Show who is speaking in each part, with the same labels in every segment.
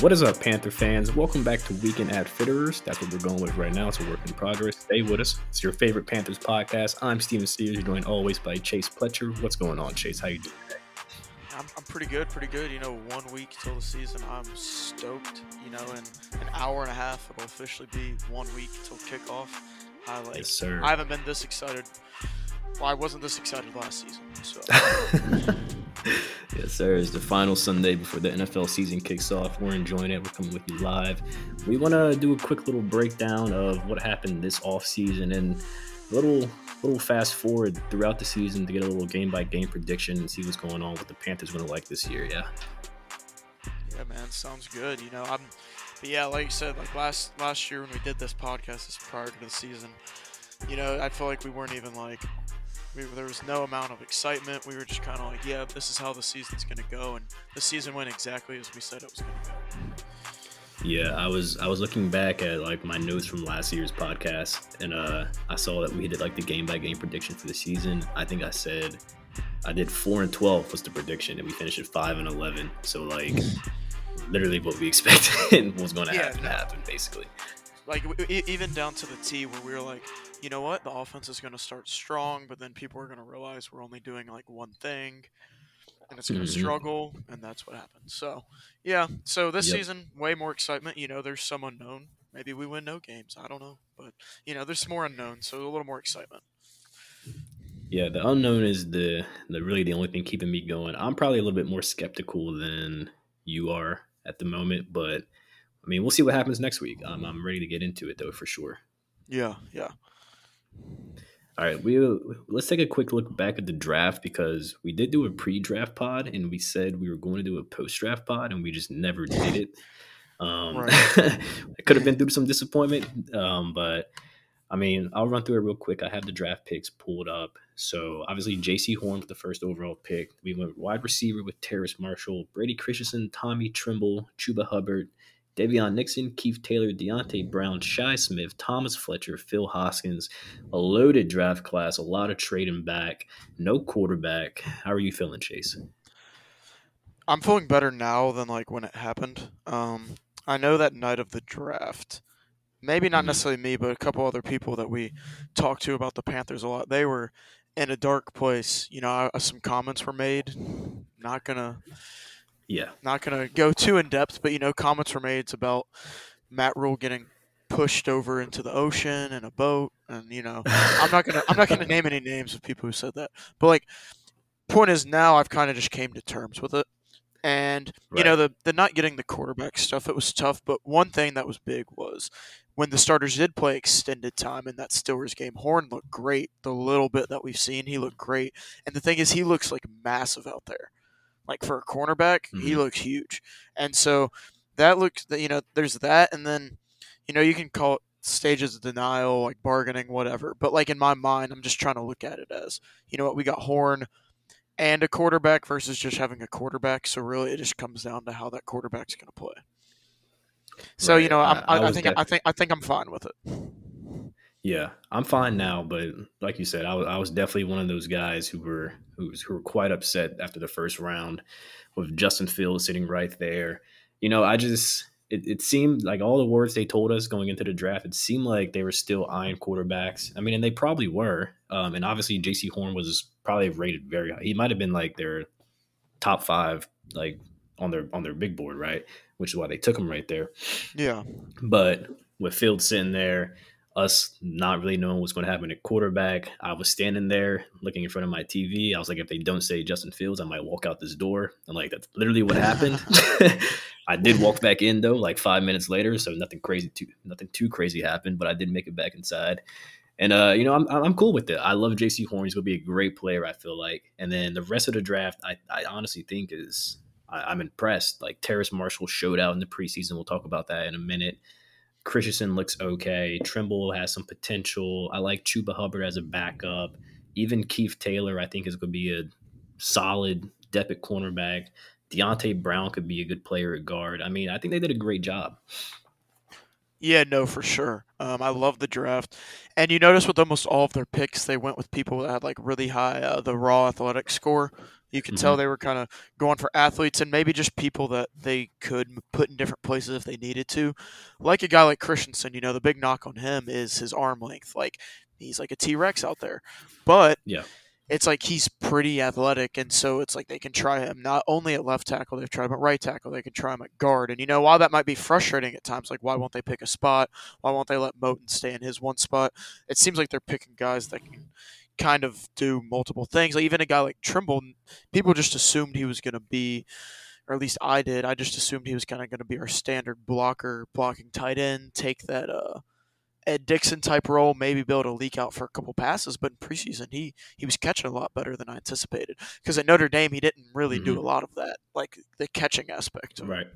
Speaker 1: What is up, Panther fans? Welcome back to Weekend at Fitterers. That's what we're going with right now. It's a work in progress. Stay with us. It's your favorite Panthers podcast. I'm Steven Sears, You're joined always by Chase Pletcher. What's going on, Chase? How you doing today?
Speaker 2: I'm, I'm pretty good, pretty good. You know, one week till the season. I'm stoked. You know, in an hour and a half, it'll officially be one week till kickoff. I like.
Speaker 1: Yes, sir.
Speaker 2: I haven't been this excited. Well, I wasn't this excited last season. So.
Speaker 1: yes, sir. It's the final Sunday before the NFL season kicks off. We're enjoying it. We're coming with you live. We want to do a quick little breakdown of what happened this off season and a little little fast forward throughout the season to get a little game by game prediction and see what's going on with the Panthers going to like this year. Yeah.
Speaker 2: Yeah, man. Sounds good. You know, I'm. But yeah, like you said, like last last year when we did this podcast, this prior to the season, you know, I feel like we weren't even like we, there was no amount of excitement. We were just kind of like, yeah, this is how the season's going to go, and the season went exactly as we said it was going to go.
Speaker 1: Yeah, I was I was looking back at like my notes from last year's podcast, and uh, I saw that we did like the game by game prediction for the season. I think I said I did four and twelve was the prediction, and we finished at five and eleven. So like, literally what we expected was going to
Speaker 2: Yeah,
Speaker 1: happen
Speaker 2: no.
Speaker 1: happened basically.
Speaker 2: Like w- even down to the T, where we were like, you know what, the offense is going to start strong, but then people are going to realize we're only doing like one thing, and it's going to
Speaker 1: Mhm.
Speaker 2: struggle, and that's what happens. So yeah, so this
Speaker 1: Yep.
Speaker 2: season, way more excitement. You know, there's some unknown. Maybe we win no games. I don't know, but you know, there's more unknown, so a little more excitement.
Speaker 1: Yeah, the unknown is the the really the only thing keeping me going. I'm probably a little bit more skeptical than you are at the moment, but I mean, we'll see what happens next week. Um, I'm ready to get into it though for sure.
Speaker 2: Yeah, yeah.
Speaker 1: All right, we let's take a quick look back at the draft because we did do a pre-draft pod and we said we were going to do a post-draft pod and we just never did it. Um,
Speaker 2: Right.
Speaker 1: it could have been through some disappointment, um, but I mean, I'll run through it real quick. I have the draft picks pulled up. So obviously, Jaycee Horn with the first overall pick. We went wide receiver with Terrace Marshall, Brady Christensen, Tommy Tremble, Chuba Hubbard, Daviyon Nixon, Keith Taylor, Deonte Brown, Shi Smith, Thomas Fletcher, Phil Hoskins. A loaded draft class, a lot of trading back, no quarterback. How are you feeling, Chase?
Speaker 2: I'm feeling better now than like when it happened. Um, I know that night of the draft, maybe not
Speaker 1: Mhm.
Speaker 2: necessarily me, but a couple other people that we talked to about the Panthers a lot. They were in a dark place. You know, I, some comments were made. Not gonna,
Speaker 1: Yeah.
Speaker 2: not gonna go too in depth, but you know, comments were made about Matt Rhule getting pushed over into the ocean in a boat, and you know, I'm not gonna, I'm not gonna name any names of people who said that. But like, point is now I've kind of just came to terms with it. And you know the the not getting the quarterback stuff it was tough, but one thing that was big was when the starters did play extended time in that Steelers game. Horn looked great. The little bit that we've seen, he looked great. And the thing is, he looks like massive out there. Like for a cornerback, he
Speaker 1: Mhm.
Speaker 2: looks huge. And so that looks, you know, there's that, and then you know you can call it stages of denial, like bargaining, whatever. But like in my mind, I'm just trying to look at it as you know what we got Horn and a quarterback versus just having a quarterback. So really, it just comes down to how that quarterback's going to play. So you know, I'm,
Speaker 1: I-
Speaker 2: I,
Speaker 1: I
Speaker 2: I, think
Speaker 1: def-
Speaker 2: I think I think I'm fine with it.
Speaker 1: Yeah, I'm fine now, but like you said, I was, I was definitely one of those guys who were who, was, who were quite upset after the first round with Justin Fields sitting right there. You know, I just it, it seemed like all the words they told us going into the draft, it seemed like they were still eyeing quarterbacks. I mean, and they probably were. Um, and obviously, Jaycee Horn was probably rated very high. He might have been like their top five, like on their on their big board, right? Which is why they took him right there.
Speaker 2: Yeah,
Speaker 1: But with Field sitting there, us not really knowing what's going to happen at quarterback, I was standing there looking in front of my TV. I was like, if they don't say Justin Fields, I might walk out this door. And like, that's literally what happened. I did walk back in though, like five minutes later, so nothing crazy too nothing too crazy happened, but I did make it back inside. And uh, you know, I'm I'm cool with it. I love Jaycee Horn. He's gonna be a great player, I feel like. And then the rest of the draft, I, I honestly think is I, I'm impressed. Like Terrace Marshall showed out in the preseason. We'll talk about that in a minute. Christensen looks okay. Tremble has some potential. I like Chuba Hubbard as a backup. Even Keith Taylor, I think, is going to be a solid depth at cornerback. Deonte Brown could be a good player at guard. I mean, I think they did a great job.
Speaker 2: Yeah, no, for sure. Um, I love the draft, and you notice with almost all of their picks, they went with people that had like really high uh, the raw athletic score. You could tell mm-hmm. they were kind of going for athletes and maybe just people that they could put in different places if they needed to. Like a guy like Christensen, you know, the big knock on him is his arm length. Like he's like a T Rex out there, but
Speaker 1: Yeah.
Speaker 2: it's like he's pretty athletic, and so it's like they can try him not only at left tackle, they've tried him at right tackle, they can try him at guard. And you know, while that might be frustrating at times, like why won't they pick a spot? Why won't they let Moton stay in his one spot? It seems like they're picking guys that can kind of do multiple things. Like even a guy like Tremble, people just assumed he was going to be, or at least I did. I just assumed he was kind of going to be our standard blocker, blocking tight end, take that uh, Ed Dickson type role, maybe be able to leak out for a couple passes. But in preseason, he he was catching a lot better than I anticipated. Because at Notre Dame, he didn't really do
Speaker 1: Mhm.
Speaker 2: a lot of that, like the catching aspect. Of.
Speaker 1: Right.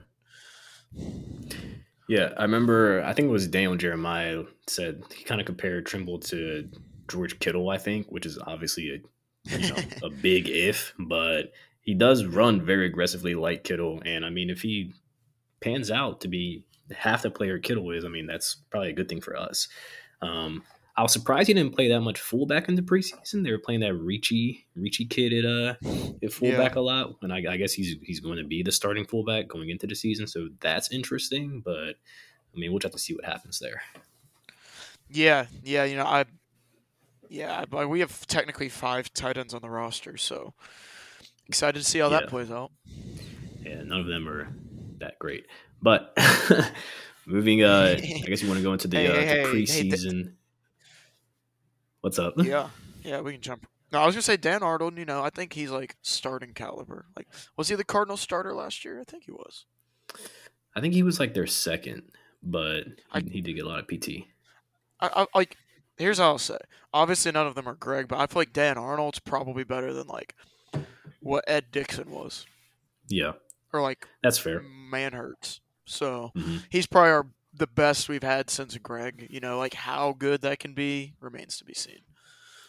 Speaker 1: Yeah, I remember. I think it was Daniel Jeremiah said he kind of compared Tremble to George Kittle. I think, which is obviously a you know a big if, but he does run very aggressively like Kittle. And I mean, if he pans out to be half the player Kittle is, I mean, that's probably a good thing for us. Um, I was surprised he didn't play that much fullback in the preseason. They were playing that Richie Richie kid at uh at fullback a lot, and I, I guess he's he's going to be the starting fullback going into the season. So that's interesting. But I mean, we'll just have to see what happens there.
Speaker 2: Yeah, yeah, you know, I, yeah, but we have technically five tight ends on the roster, so excited to see how
Speaker 1: Yeah.
Speaker 2: that plays out.
Speaker 1: Yeah, none of them are that great. But moving, uh, I guess you want to go into the,
Speaker 2: Hey,
Speaker 1: uh,
Speaker 2: hey,
Speaker 1: the
Speaker 2: hey, hey,
Speaker 1: preseason. What's up?
Speaker 2: Yeah, yeah, we can jump. No, I was gonna say Dan Arnold. You know, I think he's like starting caliber. Like, was he the Cardinal starter last year? I think he was.
Speaker 1: I think he was like their second, but he,
Speaker 2: I-
Speaker 1: he did get a lot of PT.
Speaker 2: I, I like. Here's how I'll say. Obviously, none of them are Greg, but I feel like Dan Arnold's probably better than like what Ed Dickson was,
Speaker 1: Yeah,
Speaker 2: or like
Speaker 1: that's fair.
Speaker 2: Manhertz. So
Speaker 1: Mhm.
Speaker 2: he's probably our the best we've had since Greg. You know, like how good that can be remains to be seen.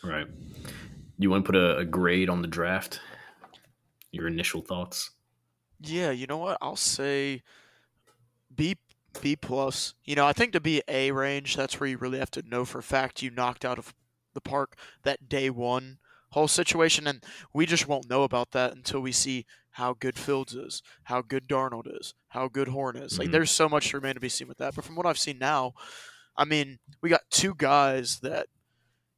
Speaker 1: Right. You want to put a, a grade on the draft? Your initial thoughts?
Speaker 2: Yeah, you know what? I'll say B B plus. You know, I think to be A range, that's where you really have to know for a fact you knocked out of the park that day one whole situation, and we just won't know about that until we see how good Fields is, how good Darnold is, how good Horn is. Like,
Speaker 1: Mhm.
Speaker 2: there's so much to remain to be seen with that. But from what I've seen now, I mean, we got two guys that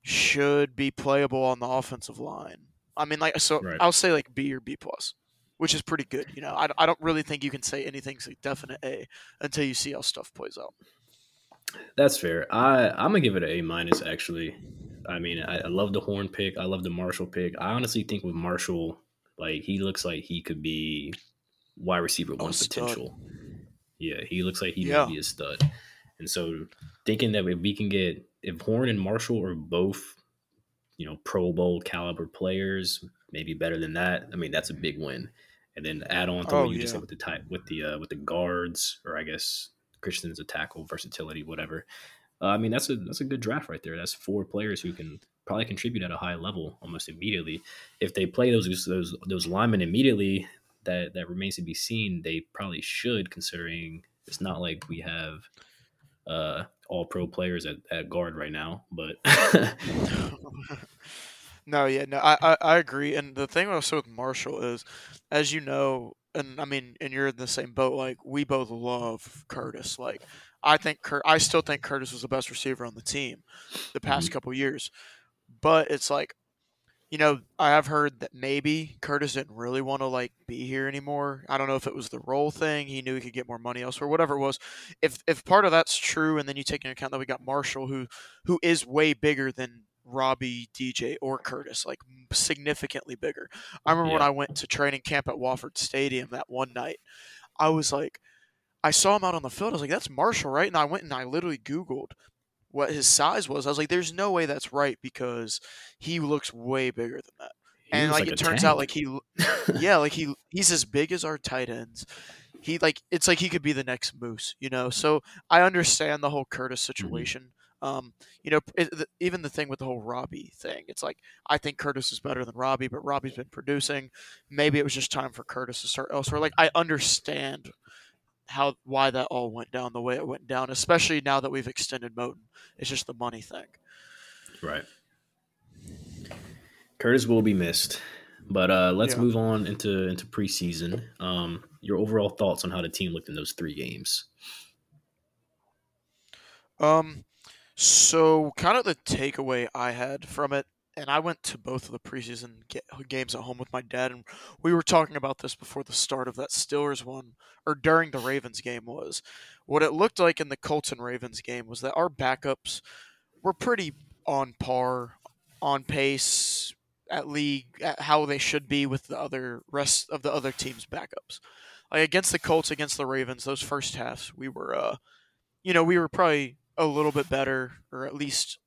Speaker 2: should be playable on the offensive line. I mean, like, so
Speaker 1: Right.
Speaker 2: I'll say like B or B plus which is pretty good. You know, I, I don't really think you can say anything's a definite A until you see how stuff plays out.
Speaker 1: That's fair. I I'm gonna give it an A minus. Actually, I mean, I, I love the Horn pick. I love the Marshall pick. I honestly think with Marshall, like he looks like he could be wide receiver oh,
Speaker 2: one
Speaker 1: potential. Yeah, he looks like he
Speaker 2: Yeah.
Speaker 1: might be a stud. And so thinking that if we can get if Horn and Marshall are both, you know, Pro Bowl caliber players, maybe better than that. I mean, that's a big win. And then add on to
Speaker 2: Oh,
Speaker 1: what you just said with the type with the uh, with the guards, or I guess Christian's a tackle, versatility, whatever. Uh, I mean, that's a that's a good draft right there. That's four players who can probably contribute at a high level almost immediately. If they play those those those linemen immediately, that that remains to be seen. They probably should, considering it's not like we have uh, all pro players at, at guard right now. But
Speaker 2: no, yeah, no, I, I, I agree. And the thing also with Marshall is, as you know, and I mean, and you're in the same boat. Like we both love Curtis. Like I think Cur- I still think Curtis was the best receiver on the team the past
Speaker 1: Mhm.
Speaker 2: couple years. But it's like, you know, I have heard that maybe Curtis didn't really want to like be here anymore. I don't know if it was the role thing. He knew he could get more money elsewhere, whatever it was. If if part of that's true, and then you take into account that we got Marshall, who who is way bigger than Robbie, DJ, or Curtis, like significantly bigger. I remember when I went to training camp at Wofford Stadium that one night. I was like, I saw him out on the field. I was like, that's Marshall, right? And I went and I literally Googled what his size was. I was like, there's no way that's right because he looks way bigger than that.
Speaker 1: he
Speaker 2: and
Speaker 1: was
Speaker 2: like, it turns out like he yeah, like he he's as big as our tight ends. He like it's like he could be the next Moose, you know. So I understand the whole Curtis situation. Um, you know, it, the, even the thing with the whole Robbie thing. It's like I think Curtis is better than Robbie, but Robbie's been producing. Maybe it was just time for Curtis to start elsewhere. Like I understand how why that all went down the way it went down, especially now that we've extended Moton. It's just the money thing.
Speaker 1: Right. Curtis will be missed, But uh, let's
Speaker 2: Yeah.
Speaker 1: move on into into preseason. Um, your overall thoughts on how the team looked in those three games?
Speaker 2: Um, so kind of the takeaway I had from it, and I went to both of the preseason games at home with my dad, and we were talking about this before the start of that Steelers one, or during the Ravens game was, what it looked like in the Colts and Ravens game was that our backups were pretty on par, on pace at league at how they should be with the other rest of the other teams' backups. Like against the Colts, against the Ravens, those first halves we were, uh, you know, we were probably a little bit better, or at least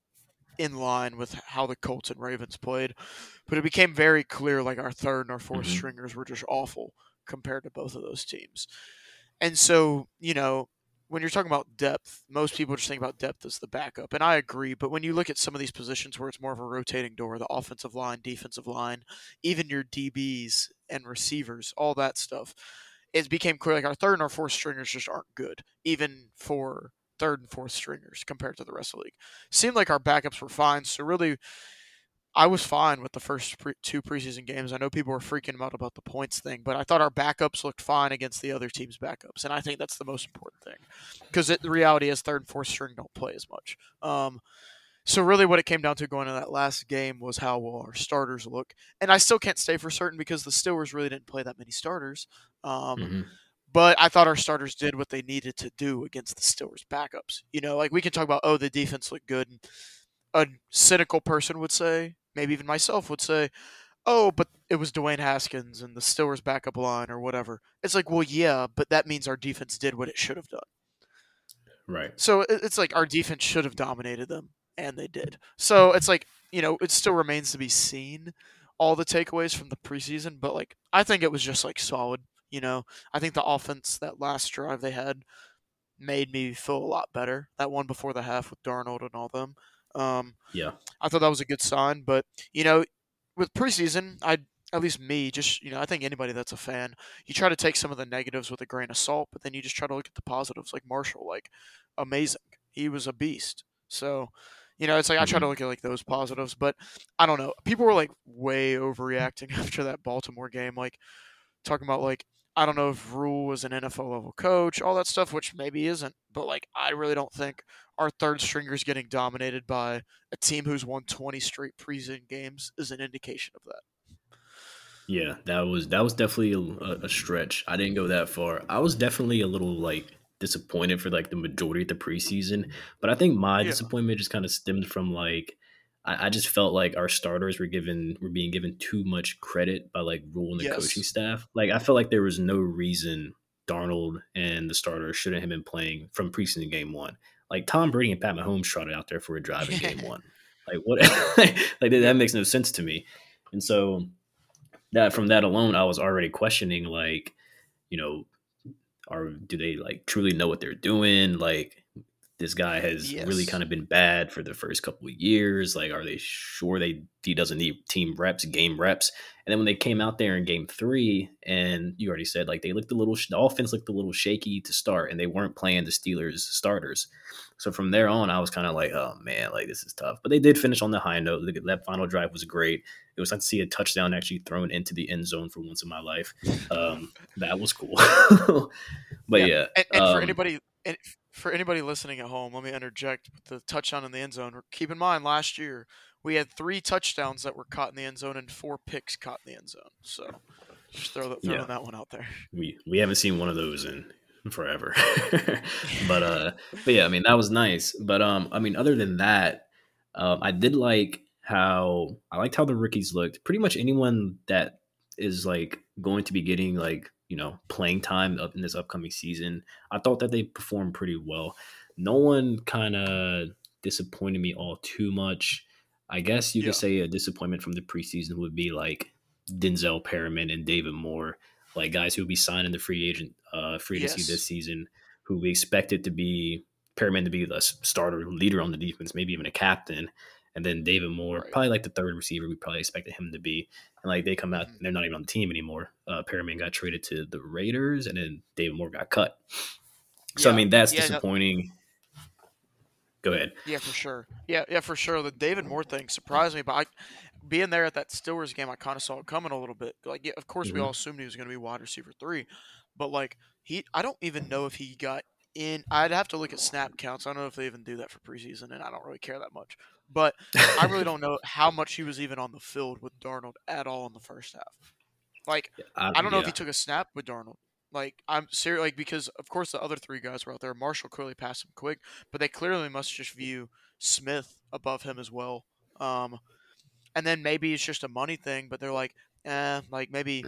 Speaker 2: in line with how the Colts and Ravens played. But it became very clear like our third and our 4th
Speaker 1: Mhm.
Speaker 2: stringers were just awful compared to both of those teams. And so, you know, when you're talking about depth, most people just think about depth as the backup. And I agree. But when you look at some of these positions where it's more of a rotating door, the offensive line, defensive line, even your DBs and receivers, all that stuff, it became clear like our third and our fourth stringers just aren't good, even for third and fourth stringers compared to the rest of the league. Seemed like our backups were fine. So really, I was fine with the first pre- two preseason games. I know people were freaking out about the points thing, but I thought our backups looked fine against the other team's backups, and I think that's the most important thing because the reality is third and fourth string don't play as much. Um, so really, what it came down to going into that last game was how will our starters look, and I still can't say for certain because the Steelers really didn't play that many starters. Um,
Speaker 1: Mhm.
Speaker 2: But I thought our starters did what they needed to do against the Steelers backups. You know, like we can talk about, oh, the defense looked good. And a cynical person would say, maybe even myself would say, oh, but it was Dwayne Haskins and the Steelers backup line or whatever. It's like, well, yeah, but that means our defense did what it should have done.
Speaker 1: Right.
Speaker 2: So it's like our defense should have dominated them, and they did. So it's like, you know, it still remains to be seen all the takeaways from the preseason, but like I think it was just like solid. You know, I think the offense that last drive they had made me feel a lot better. That one before the half with Darnold and all them. Um,
Speaker 1: Yeah.
Speaker 2: I thought that was a good sign. But you know, with preseason, I at least me, just you know, I think anybody that's a fan, you try to take some of the negatives with a grain of salt, but then you just try to look at the positives. Like Marshall, like amazing, he was a beast. So, you know, it's like I try to look at like those positives, but I don't know. People were like way overreacting after that Baltimore game, like talking about like I don't know if Rhule was an NFL level coach, all that stuff, which maybe isn't. But like, I really don't think our third stringers getting dominated by a team who's won 20 straight preseason games is an indication of that.
Speaker 1: Yeah, that was that was definitely a, a stretch. I didn't go that far. I was definitely a little like disappointed for like the majority of the preseason, but I think my
Speaker 2: Yeah.
Speaker 1: disappointment just kind of stemmed from like I, I just felt like our starters were given were being given too much credit by like Rhule and the
Speaker 2: Yes.
Speaker 1: coaching staff. Like I felt like there was no reason Darnold and the starters shouldn't have been playing from preseason game one. Like Tom Brady and Pat Mahomes trotted out there for a drive in game one. Like what? like that makes no sense to me. And so that from that alone, I was already questioning like, you know, are do they like truly know what they're doing? Like this guy has really kind of been bad for the first couple of years. Like, are they sure they he doesn't need team reps, game reps? And then when they came out there in game three, and you already said like they looked a little, the offense looked a little shaky to start, and they weren't playing the Steelers starters. So from there on, I was kind of like, oh man, like this is tough. But they did finish on the high note. Look at That final drive was great. It was nice to see a touchdown actually thrown into the end zone for once in my life. Um, that was cool. but
Speaker 2: Yeah.
Speaker 1: yeah,
Speaker 2: And, and for
Speaker 1: um,
Speaker 2: anybody, and for anybody listening at home, let me interject with the touchdown in the end zone. Keep in mind, last year we had three touchdowns that were caught in the end zone and four picks caught in the end zone. So just throw that, throwing
Speaker 1: Yeah.
Speaker 2: that one out there.
Speaker 1: we we haven't seen one of those in forever. but uh but yeah, I mean that was nice. But um I mean other than that, um I did like how I liked how the rookies looked. Pretty much anyone that is like going to be getting like, you know, playing time up in this upcoming season, I thought that they performed pretty well. No one kind of disappointed me all too much. I guess you
Speaker 2: Yeah.
Speaker 1: could say a disappointment from the preseason would be like Denzel Perryman and David Moore like guys who will be signing the free agent uh free agency
Speaker 2: Yes.
Speaker 1: this season who we expected to be Perryman to be the starter leader on the defense, maybe even a captain. And then David Moore,
Speaker 2: Right.
Speaker 1: probably like the third receiver we probably expected him to be. And like they come out,
Speaker 2: Mhm.
Speaker 1: they're not even on the team anymore. Uh Perryman got traded to the Raiders and then David Moore got cut. So I mean that's
Speaker 2: Yeah, no-
Speaker 1: disappointing. Go ahead.
Speaker 2: Yeah, for sure. Yeah, yeah, for sure. The David Moore thing surprised me, but I, being there at that Steelers game, I kind of saw it coming a little bit. Like, yeah, of course, we
Speaker 1: Mhm.
Speaker 2: all assumed he was going to be wide receiver three, but like he, I don't even know if he got in. I'd have to look at snap counts. I don't know if they even do that for preseason, and I don't really care that much. But I really don't know how much he was even on the field with Darnold at all in the first half. Like, I don't know if he took a snap with Darnold. Like I'm serious, like because of course the other three guys were out there. Marshall clearly passed him quick, but they clearly must just view Smith above him as well. Um, and then maybe it's just a money thing, but they're like, eh, like maybe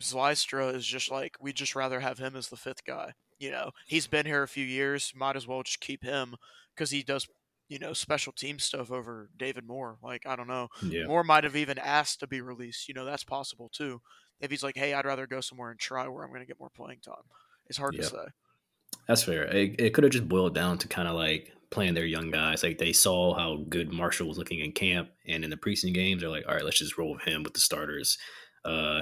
Speaker 2: Zylstra is just like we'd just rather have him as the fifth guy. You know, he's been here a few years. Might as well just keep him because he does, you know, special team stuff over David Moore. Like I don't know,
Speaker 1: yeah.
Speaker 2: Moore might have even asked to be released. You know, that's possible too. If he's like, hey, I'd rather go somewhere and try where I'm going to get more playing time. It's hard to say.
Speaker 1: That's fair. It, it could have just boiled down to kind of like playing their young guys. Like they saw how good Marshall was looking in camp and in the preseason games. They're like, all right, let's just roll with him with the starters. Uh,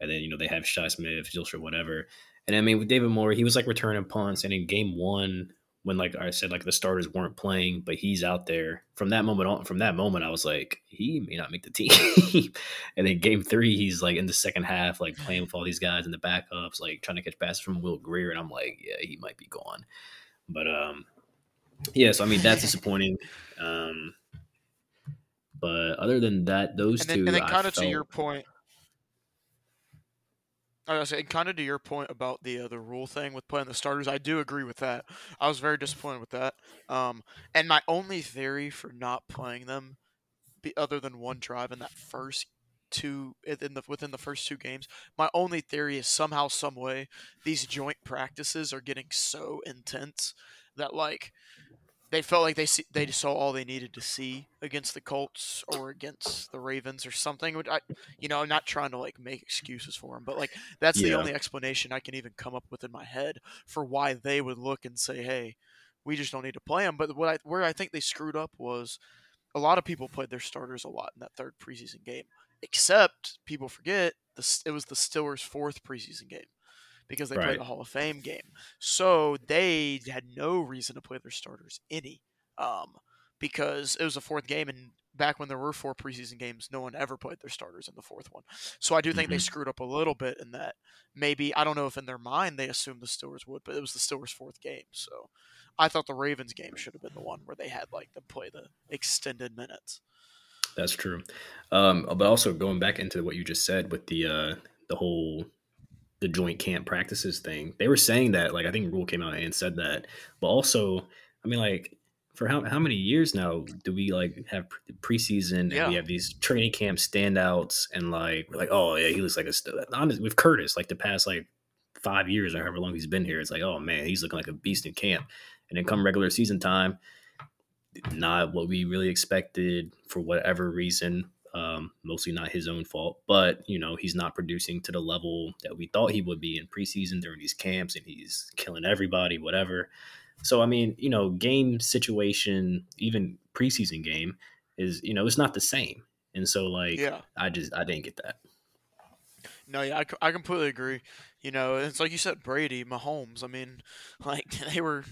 Speaker 1: and then you know they have Shi Smith, Zylstra, whatever. And I mean with David Moore, he was like returning punts. And in game one, when like I said, like the starters weren't playing, but he's out there. From that moment on, from that moment, I was like, he may not make the team. and then game three, he's like in the second half, like playing with all these guys in the backups, like trying to catch passes from Will Grier, and I'm like, yeah, he might be gone. But um, yeah, so I mean that's disappointing. Um, but other than that, those
Speaker 2: And then,
Speaker 1: two,
Speaker 2: and then
Speaker 1: I
Speaker 2: kind of to your point, I was saying, kind of to your point about the uh, the rule thing with playing the starters, I do agree with that. I was very disappointed with that. Um, and my only theory for not playing them, be, other than one drive in that first two in the within the first two games, my only theory is somehow, some way, these joint practices are getting so intense that like they felt like they see, they saw all they needed to see against the Colts or against the Ravens or something. Which I, you know, I'm not trying to like make excuses for them, but like that's the only explanation I can even come up with in my head for why they would look and say, "Hey, we just don't need to play them." But what I, where I think they screwed up was a lot of people played their starters a lot in that third preseason game. Except people forget the it was the Steelers' fourth preseason game because they
Speaker 1: Right.
Speaker 2: played a Hall of Fame game. So they had no reason to play their starters any, um, because it was a fourth game, and back when there were four preseason games, no one ever played their starters in the fourth one. So I do think they
Speaker 1: Mhm.
Speaker 2: screwed up a little bit in that. Maybe I don't know if in their mind they assumed the Steelers would, but it was the Steelers' fourth game, so I thought the Ravens game should have been the one where they had like them play the extended minutes.
Speaker 1: That's true. Um, but also going back into what you just said with the uh, the whole the joint camp practices thing, they were saying that like I think Rhule came out and said that, but also I mean like for how how many years now do we like have pre- preseason and
Speaker 2: Yeah.
Speaker 1: we have these training camp standouts and like we're like oh yeah he looks like a st-. honest with Curtis like the past like five years or however long he's been here it's like oh man he's looking like a beast in camp and then come regular season time not what we really expected for whatever reason. Um, mostly not his own fault, but you know he's not producing to the level that we thought he would be in preseason during these camps, and he's killing everybody, whatever. So I mean, you know, game situation, even preseason game, is you know it's not the same, and so like
Speaker 2: Yeah.
Speaker 1: I just I didn't get that.
Speaker 2: No, yeah, I, I completely agree. You know, it's like you said, Brady, Mahomes. I mean, like they were,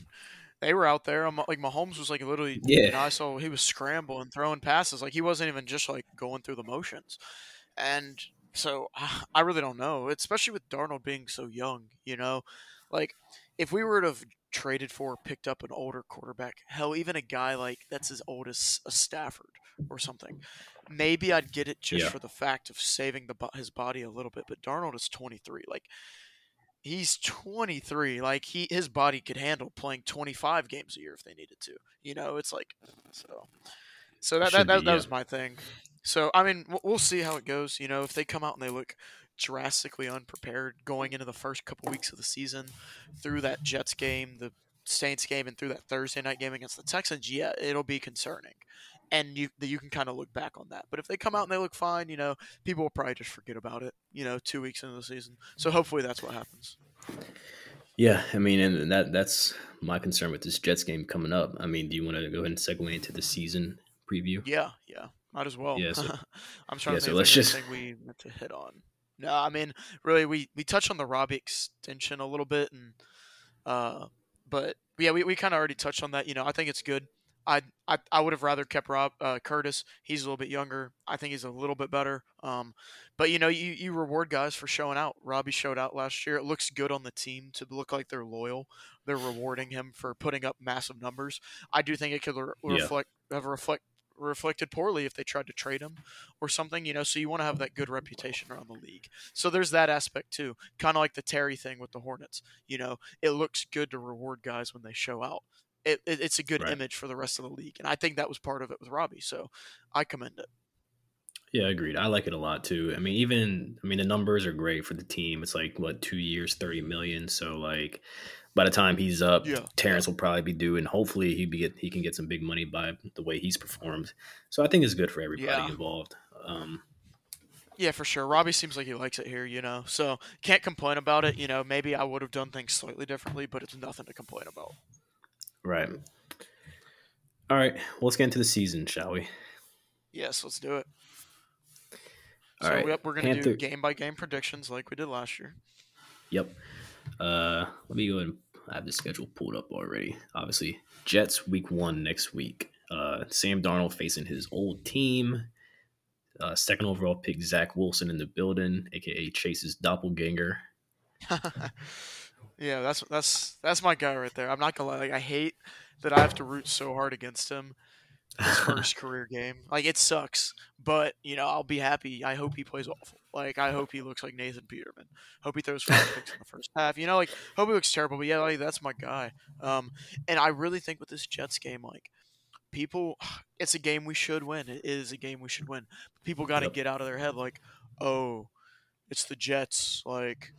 Speaker 2: they were out there. Like Mahomes was like literally.
Speaker 1: Yeah.
Speaker 2: You know, I saw he was scrambling, throwing passes. Like he wasn't even just like going through the motions, and so ah, I really don't know. Especially with Darnold being so young. You know, like if we were to have traded for picked up an older quarterback, hell, even a guy like that's as old as a Stafford or something, maybe I'd get it just
Speaker 1: Yeah.
Speaker 2: for the fact of saving the his body a little bit. But Darnold is 23. Like he's 23. Like he his body could handle playing 25 games a year if they needed to. You know, it's like so. So that that, that, that was my thing. So I mean, we'll- we'll see how it goes. You know, if they come out and they look drastically unprepared going into the first couple weeks of the season through that Jets game, the Saints game, and through that Thursday night game against the Texans, yeah, it'll be concerning. And you you can kind of look back on that. But if they come out and they look fine, you know, people will probably just forget about it. You know, two weeks into the season. So hopefully that's what happens.
Speaker 1: Yeah, I mean, and that that's my concern with this Jets game coming up. I mean, do you want to go ahead and segue into the season preview?
Speaker 2: Yeah, yeah, might as well.
Speaker 1: Yeah, so-
Speaker 2: I'm trying
Speaker 1: yeah,
Speaker 2: to
Speaker 1: so let's
Speaker 2: of
Speaker 1: just-
Speaker 2: we meant to hit on. No, I mean, really, we we touched on the Robbie extension a little bit, and uh, but yeah, we, we kind of already touched on that. You know, I think it's good. I I, I would have rather kept Rob uh, Curtis. He's a little bit younger. I think he's a little bit better. Um, but you know, you, you reward guys for showing out. Robbie showed out last year. It looks good on the team to look like they're loyal. They're rewarding him for putting up massive numbers. I do think it could re-
Speaker 1: Yeah.
Speaker 2: reflect have a reflect reflected poorly if they tried to trade him or something. You know, so you want to have that good reputation around the league. So there's that aspect too. Kind of like the Terry thing with the Hornets. You know, it looks good to reward guys when they show out. It, it, it's a good
Speaker 1: Right.
Speaker 2: image for the rest of the league, and I think that was part of it with Robbie. So I commend it.
Speaker 1: Yeah, agreed. I like it a lot too. I mean, even I mean the numbers are great for the team. It's like what two years, thirty million. So like by the time he's up,
Speaker 2: Yeah.
Speaker 1: Terrence will probably be due, and hopefully he be get he can get some big money by the way he's performed. So I think it's good for everybody
Speaker 2: Yeah.
Speaker 1: involved. Um,
Speaker 2: Yeah, for sure. Robbie seems like he likes it here, you know. So can't complain about it. You know, maybe I would have done things slightly differently, but it's nothing to complain about.
Speaker 1: Right. All right. Well, let's get into the season, shall we?
Speaker 2: Yes, let's do it.
Speaker 1: All
Speaker 2: so
Speaker 1: right.
Speaker 2: yep, we're gonna
Speaker 1: Panther-
Speaker 2: do game by game predictions like we did last year.
Speaker 1: Yep. Uh, let me go ahead and I have the schedule pulled up already. Obviously, Jets week one next week. Uh, Sam Darnold facing his old team. Uh, second overall pick Zach Wilson in the building, aka Chase's doppelganger.
Speaker 2: yeah, that's that's that's my guy right there. I'm not gonna lie, like I hate that I have to root so hard against him his first career game. Like it sucks, but you know I'll be happy. I hope he plays awful. Like I hope he looks like Nathan Peterman. Hope he throws five picks in the first half. You know, like hope he looks terrible. But yeah, like that's my guy. Um, and I really think with this Jets game, like people, it's a game we should win. It is a game we should win. People got to
Speaker 1: Yep.
Speaker 2: get out of their head like, oh, it's the Jets. Like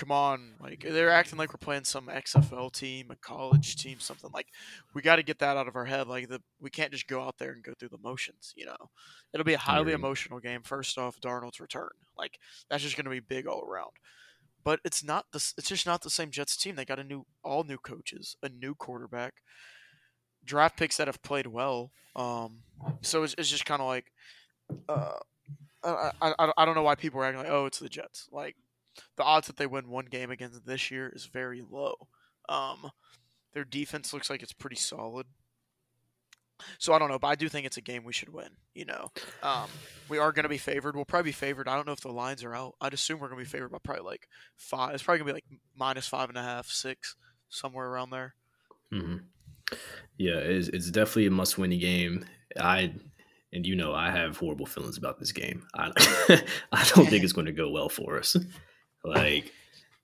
Speaker 2: come on like they're acting like we're playing some xfl team a college team something like we got to get that out of our head like the we can't just go out there and go through the motions you know? It'll be a highly emotional game first off darnold's return like that's just going to be big all around. But it's not the it's just not the same jets team they got a new all new coaches a new quarterback draft picks that have played well um so it's, it's just kind of like uh I, I, I- I don't know why people are acting like oh it's the jets like the odds that they win one game against this year is very low. Um, their defense looks like it's pretty solid. So I don't know, but I do think it's a game we should win. You know, um, we are going to be favored. We'll probably be favored. I don't know if the lines are out. I'd assume we're going to be favored by probably like five. It's probably going to be like minus five and a half, six, somewhere around there.
Speaker 1: hmm Yeah, it's, it's definitely a must win game. I and you know I have horrible feelings about this game. I I don't think it's going to go well for us. Like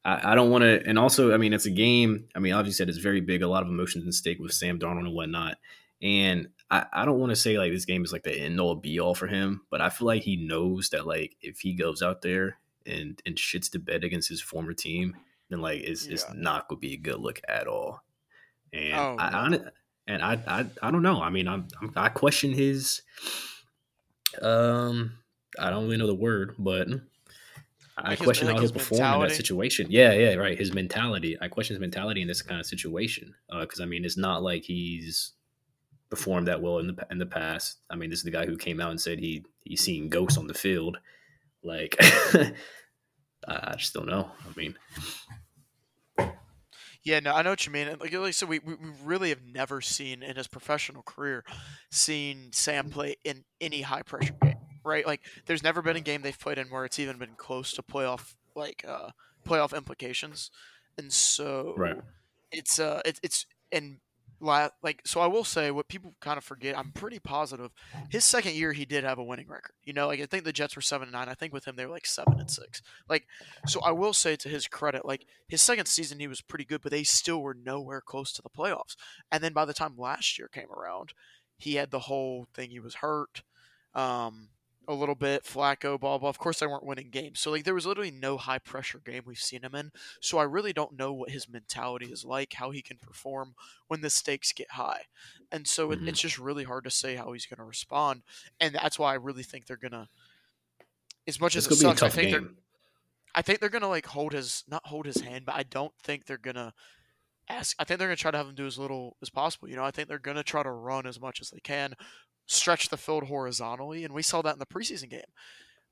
Speaker 1: I, I don't want to, and also I mean it's a game. I mean obviously said it's very big, a lot of emotions at stake with Sam Darnold and whatnot. And I, I don't want to say like this game is like the end all be all for him, but I feel like he knows that like if he goes out there and and shits the bed against his former team, then like it's it's not gonna be a good look at all. And
Speaker 2: Oh,
Speaker 1: I,
Speaker 2: no.
Speaker 1: hon- and I, I I don't know. I mean, I'm, I'm I question his um I don't really know the word, but I
Speaker 2: Like his-
Speaker 1: question
Speaker 2: like
Speaker 1: how he'll
Speaker 2: his
Speaker 1: perform in that situation. Yeah, yeah, right. His mentality. I question his mentality in this kind of situation uh, because I mean, it's not like he's performed that well in the in the past. I mean, this is the guy who came out and said he he's seen ghosts on the field. Like, I just don't know. I mean,
Speaker 2: Yeah, no, I know what you mean. Like, like I said, we, we we really have never seen in his professional career seen Sam play in any high pressure game, right? Like, there's never been a game they've played in where it's even been close to playoff like uh playoff implications, and so
Speaker 1: Right.
Speaker 2: it's uh it, it's and la- like so I will say what people kind of forget. I'm pretty positive his second year he did have a winning record. You know, like I think the Jets were seven and nine. I think with him they were like seven and six. Like so I will say to his credit, like his second season he was pretty good, but they still were nowhere close to the playoffs. And then by the time last year came around, he had the whole thing. He was hurt, um, a little bit. Flacco, blah blah. Of course, they weren't winning games, so like there was literally no high pressure game we've seen him in. So I really don't know what his mentality is like, how he can perform when the stakes get high, and so it,
Speaker 1: Mhm.
Speaker 2: it's just really hard to say how he's going to respond. And that's why I really think they're gonna. As much as it
Speaker 1: gonna be a
Speaker 2: sucks, I think they're. I think they're gonna like hold his not hold his hand, but I don't think they're gonna ask. I think they're gonna try to have him do as little as possible. You know, I think they're gonna try to run as much as they can, stretch the field horizontally, and we saw that in the preseason game.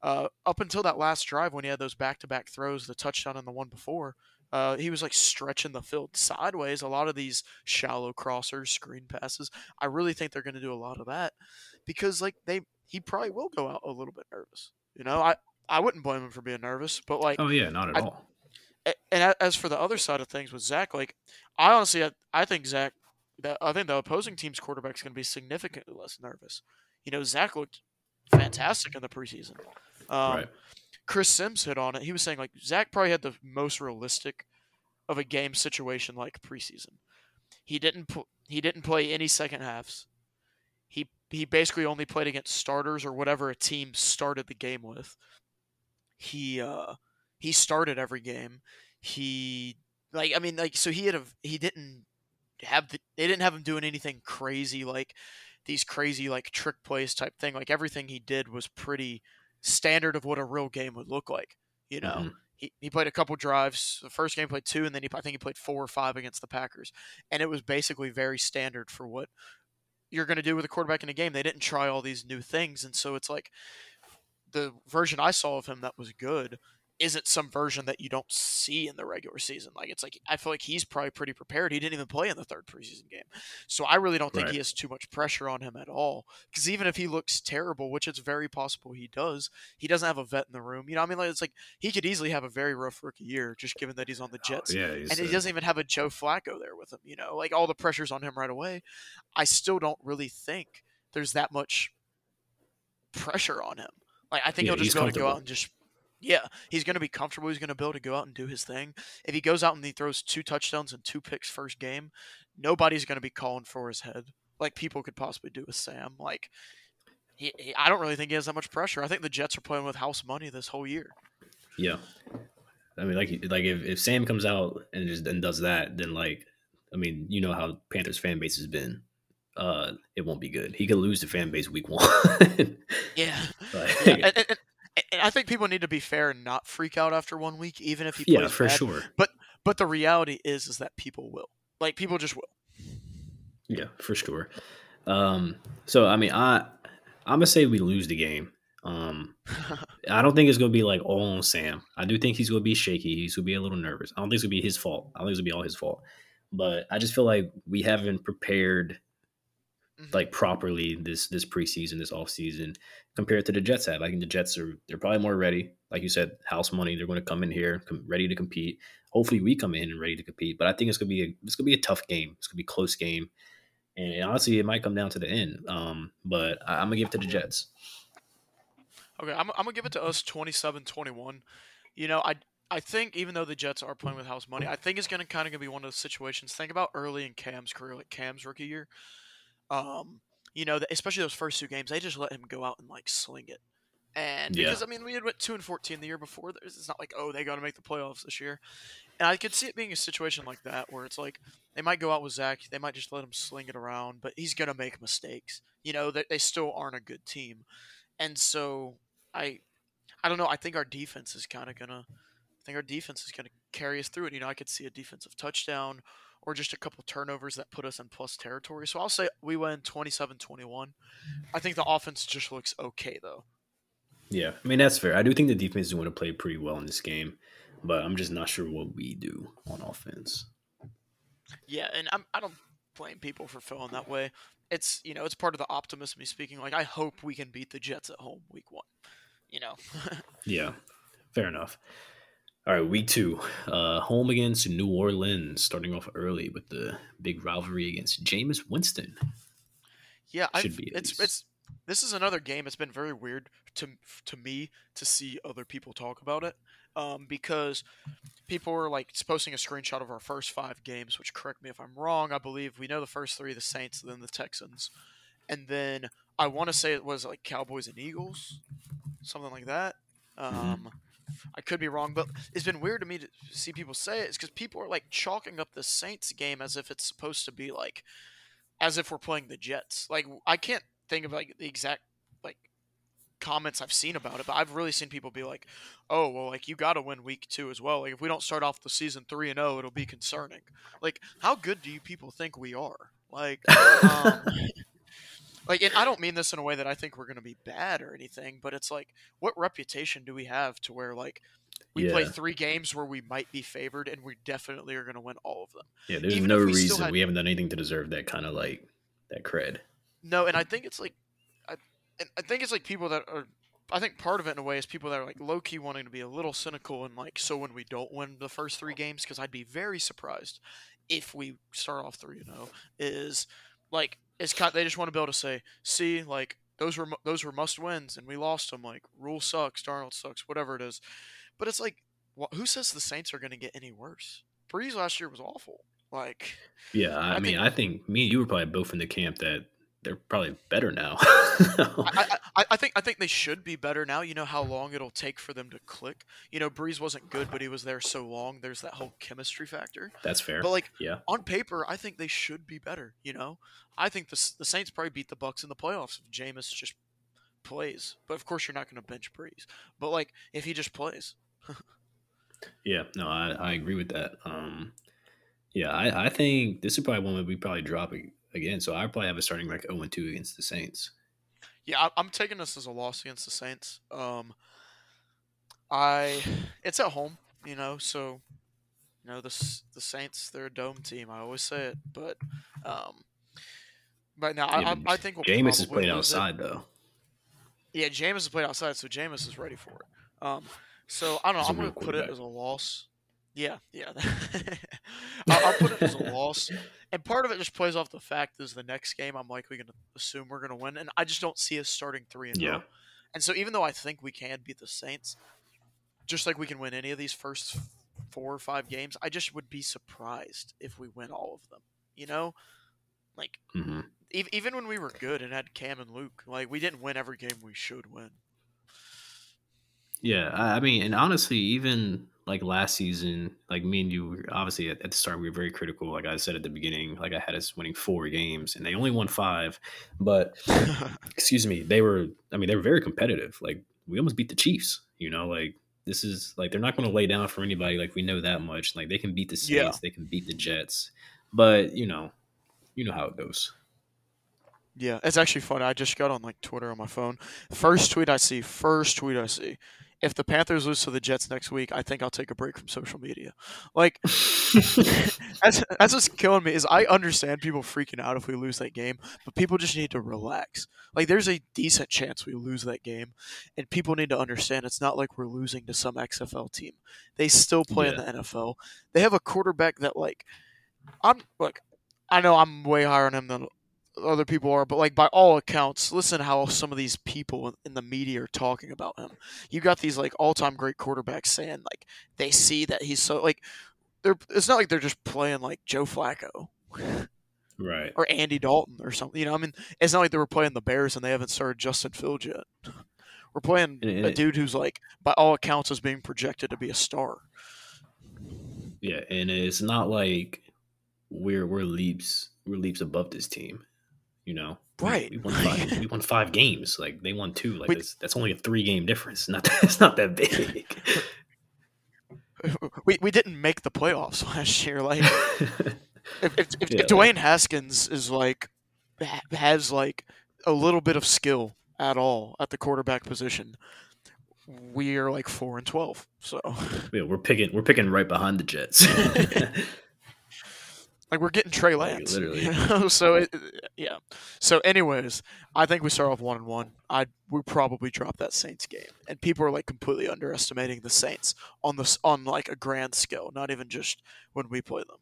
Speaker 2: uh, up until that last drive when he had those back to back throws, the touchdown and the one before, uh, he was like stretching the field sideways. A lot of these shallow crossers, screen passes. I really think they're going to do a lot of that because like they he probably will go out a little bit nervous. You know, I I wouldn't blame him for being nervous, but like
Speaker 1: oh yeah, not at
Speaker 2: I,
Speaker 1: all.
Speaker 2: And as for the other side of things with Zach, like I honestly I, I think Zach that I think the opposing team's quarterback is going to be significantly less nervous. You know, Zach looked fantastic in the preseason. Um, right. Chris Sims hit on it. He was saying like Zach probably had the most realistic of a game situation like preseason. He didn't pl- he didn't play any second halves. He he basically only played against starters or whatever a team started the game with. He uh he started every game. He like I mean like so he had a he didn't have the, they didn't have him doing anything crazy like these crazy like trick plays type thing. Like everything he did was pretty standard of what a real game would look like. You know, mm-hmm. he, he played a couple drives. The first game played two, and then he, I think he played four or five against the Packers, and it was basically very standard for what you're going to do with a quarterback in a game. They didn't try all these new things, and so it's like the version I saw of him that was good isn't some version that you don't see in the regular season. Like it's like I feel like he's probably pretty prepared. He didn't even play in the third preseason game, so I really don't think right. he has too much pressure on him at all. Because even if he looks terrible, which it's very possible he does, he doesn't have a vet in the room. You know, I mean, like, it's like he could easily have a very rough rookie year, just given that he's on the oh, Jets,
Speaker 1: oh, yeah,
Speaker 2: and he doesn't even have a Joe Flacco there with him. You know, like all the pressure's on him right away. I still don't really think there's that much pressure on him. Like I think yeah, he'll just go, go out and just yeah, he's going to be comfortable. He's going to be able to go out and do his thing. If he goes out and he throws two touchdowns and two picks first game, nobody's going to be calling for his head like people could possibly do with Sam. Like, he, he, I don't really think he has that much pressure. I think the Jets are playing with house money this whole year.
Speaker 1: Yeah, I mean, like, like if, if Sam comes out and just and does that, then like, I mean, you know how Panthers fan base has been. Uh, it won't be good. He could lose the fan base week one.
Speaker 2: yeah, like, yeah. And, and, and I think people need to be fair and not freak out after one week, even if he plays
Speaker 1: yeah, for
Speaker 2: bad.
Speaker 1: sure.
Speaker 2: But but the reality is is that people will, like people just will.
Speaker 1: Yeah, for sure. Um, so I mean, I I'm gonna say we lose the game. Um, I don't think it's gonna be like all on Sam. I do think he's gonna be shaky. He's gonna be a little nervous. I don't think it's gonna be his fault. I don't think it's gonna be all his fault. But I just feel like we haven't prepared mm-hmm. like properly this this preseason, this off season compared to the Jets have. I think the Jets are they're probably more ready. Like you said, house money. They're going to come in here com- ready to compete. Hopefully, we come in and ready to compete. But I think it's gonna be a it's gonna be a tough game. It's gonna be a close game, and honestly, it might come down to the end. Um, but I, am gonna give it to the Jets.
Speaker 2: Okay, I'm, I'm gonna give it to us 27-21. You know, I I think even though the Jets are playing with house money, I think it's gonna kind of gonna be one of those situations. Think about early in Cam's career, like Cam's rookie year. Um, you know, especially those first two games, they just let him go out and like sling it. And because yeah. I mean, we had went two and fourteen the year before. It's not like oh they got to make the playoffs this year. And I could see it being a situation like that where it's like they might go out with Zach, they might just let him sling it around, but he's gonna make mistakes. You know, they, they still aren't a good team, and so I, I don't know. I think our defense is kind of gonna. I think our defense is gonna carry us through it. You know, I could see a defensive touchdown or just a couple turnovers that put us in plus territory. So I'll say we win 27-21. I think the offense just looks okay though.
Speaker 1: Yeah, I mean that's fair. I do think the defense is going to play pretty well in this game, but I'm just not sure what we do on offense.
Speaker 2: Yeah, and I'm, I don't blame people for feeling that way. It's you know it's part of the optimism me speaking. Like I hope we can beat the Jets at home week one. You know.
Speaker 1: yeah, fair enough. All right, week two, uh, home against New Orleans, starting off early with the big rivalry against Jameis Winston.
Speaker 2: Yeah, should be it's it's this is another game. It's been very weird to to me to see other people talk about it, um, because people were like posting a screenshot of our first five games. Which correct me if I'm wrong. I believe we know the first three: the Saints, then the Texans, and then I want to say it was like Cowboys and Eagles, something like that. Mm-hmm. Um, mm-hmm. I could be wrong, but it's been weird to me to see people say it. Is because people are like chalking up the Saints game as if it's supposed to be like, as if we're playing the Jets. Like I can't think of like the exact like comments I've seen about it, but I've really seen people be like, "Oh, well, like you got to win week two as well. Like if we don't start off the season three and zero, oh, it'll be concerning." Like how good do you people think we are? Like, um, like, and I don't mean this in a way that I think we're going to be bad or anything, but it's like, what reputation do we have to where like we play three games where we might be favored and we definitely are going to win all of them?
Speaker 1: Yeah, there's
Speaker 2: Even
Speaker 1: no
Speaker 2: we
Speaker 1: reason
Speaker 2: had-
Speaker 1: we haven't done anything to deserve that kind of like that cred.
Speaker 2: No, and I think it's like, I, and I think it's like people that are. I think part of it in a way is people that are like low key wanting to be a little cynical and like so when we don't win the first three games because I'd be very surprised if we start off three you oh, know is like it's kind of, they just want to be able to say see like those were those were must wins and we lost them like Rhule sucks Darnold sucks whatever it is. But it's like wh- who says the Saints are going to get any worse? Brees last year was awful. Like
Speaker 1: Yeah, I,
Speaker 2: I
Speaker 1: mean,
Speaker 2: think-
Speaker 1: I think me and you were probably both in the camp that they're probably better now.
Speaker 2: I, I, I- think I think they should be better now. You know how long it'll take for them to click. You know, Brees wasn't good, but he was there so long. There's that whole chemistry factor.
Speaker 1: That's fair.
Speaker 2: But like
Speaker 1: yeah,
Speaker 2: on paper, I think they should be better. You know, I think the the Saints probably beat the Bucs in the playoffs if Jameis just plays. But of course, you're not going to bench Brees. But like if he just plays,
Speaker 1: yeah. No, I, I agree with that. Um, yeah, I, I think this is probably one that we probably drop again. So I probably have a starting like zero and two against the Saints.
Speaker 2: yeah, I'm taking this as a loss against the Saints. Um, I it's at home, you know, so you know the the Saints they're a dome team. I always say it, but um, but now
Speaker 1: Yeah,
Speaker 2: I, I, think we'll
Speaker 1: Jameis is playing
Speaker 2: lose it.
Speaker 1: outside though.
Speaker 2: Yeah, Jameis is playing outside, so Jameis is ready for it. Um, so I don't know.
Speaker 1: He's
Speaker 2: I'm gonna put it as a loss. Yeah, yeah. I'll, I'll put it as a loss, and part of it just plays off the fact is the next game I'm likely gonna assume we're gonna win, and I just don't see us starting three and
Speaker 1: Yeah.
Speaker 2: zero. And so even though I think we can beat the Saints, just like we can win any of these first four or five games, I just would be surprised if we win all of them. You know, like
Speaker 1: hmm
Speaker 2: ev- even when we were good and had Cam and Luke, like we didn't win every game we should win.
Speaker 1: Yeah, I mean, and honestly, even like last season, like me and you, were- obviously at, at the start we were very critical. Like I said at the beginning, like I had us winning four games, and they only won five. But excuse me, they were. I mean, they were very competitive. Like we almost beat the Chiefs. You know, like this is like they're not going to lay down for anybody. Like we know that much. Like they can beat the Saints,
Speaker 2: Yeah.
Speaker 1: they can beat the Jets, but you know, you know how it goes.
Speaker 2: Yeah, it's actually funny. I just got on like Twitter on my phone. First tweet I see, first tweet I see. If the Panthers lose to the Jets next week, I think I'll take a break from social media. Like that's that's what's killing me is I understand people freaking out if we lose that game, but people just need to relax. Like there's a decent chance we lose that game, and people need to understand it's not like we're losing to some XFL team. They still play in the NFL. They have a quarterback that like I'm look. I know I'm way higher on him than other people are, but like by all accounts, listen how some of these people in- the media are talking about him. You got these like all-time great quarterbacks saying like they see that he's so like they're. It's not like they're just playing like Joe Flacco
Speaker 1: right.
Speaker 2: or Andy Dalton or something. You know, I mean, it's not like they were playing the Bears and they haven't started Justin Fields yet. We're playing
Speaker 1: And- and
Speaker 2: a dude who's like, by all accounts, is being projected to be a star.
Speaker 1: Yeah, and it's not like we're we're leaps we're leaps above this team. You know,
Speaker 2: Right.
Speaker 1: We, won five. we won five games. Like they won two. Like
Speaker 2: Wait.
Speaker 1: that's, that's only a three game difference. Not that, it's not that big.
Speaker 2: We, we didn't make the playoffs last year. Like, if, if, if,
Speaker 1: Yeah,
Speaker 2: if Dwayne Haskins is like has like a little bit of skill at all at the quarterback position, we are like four and twelve. So
Speaker 1: yeah, we're picking we're picking right behind the Jets.
Speaker 2: Like we're getting Trey
Speaker 1: Like,
Speaker 2: Lance,
Speaker 1: literally.
Speaker 2: You know? So it, yeah. So anyways, I think we start off one and one. I we probably drop that Saints game, and people are like completely underestimating the Saints on this on like a grand scale, not even just when we play them.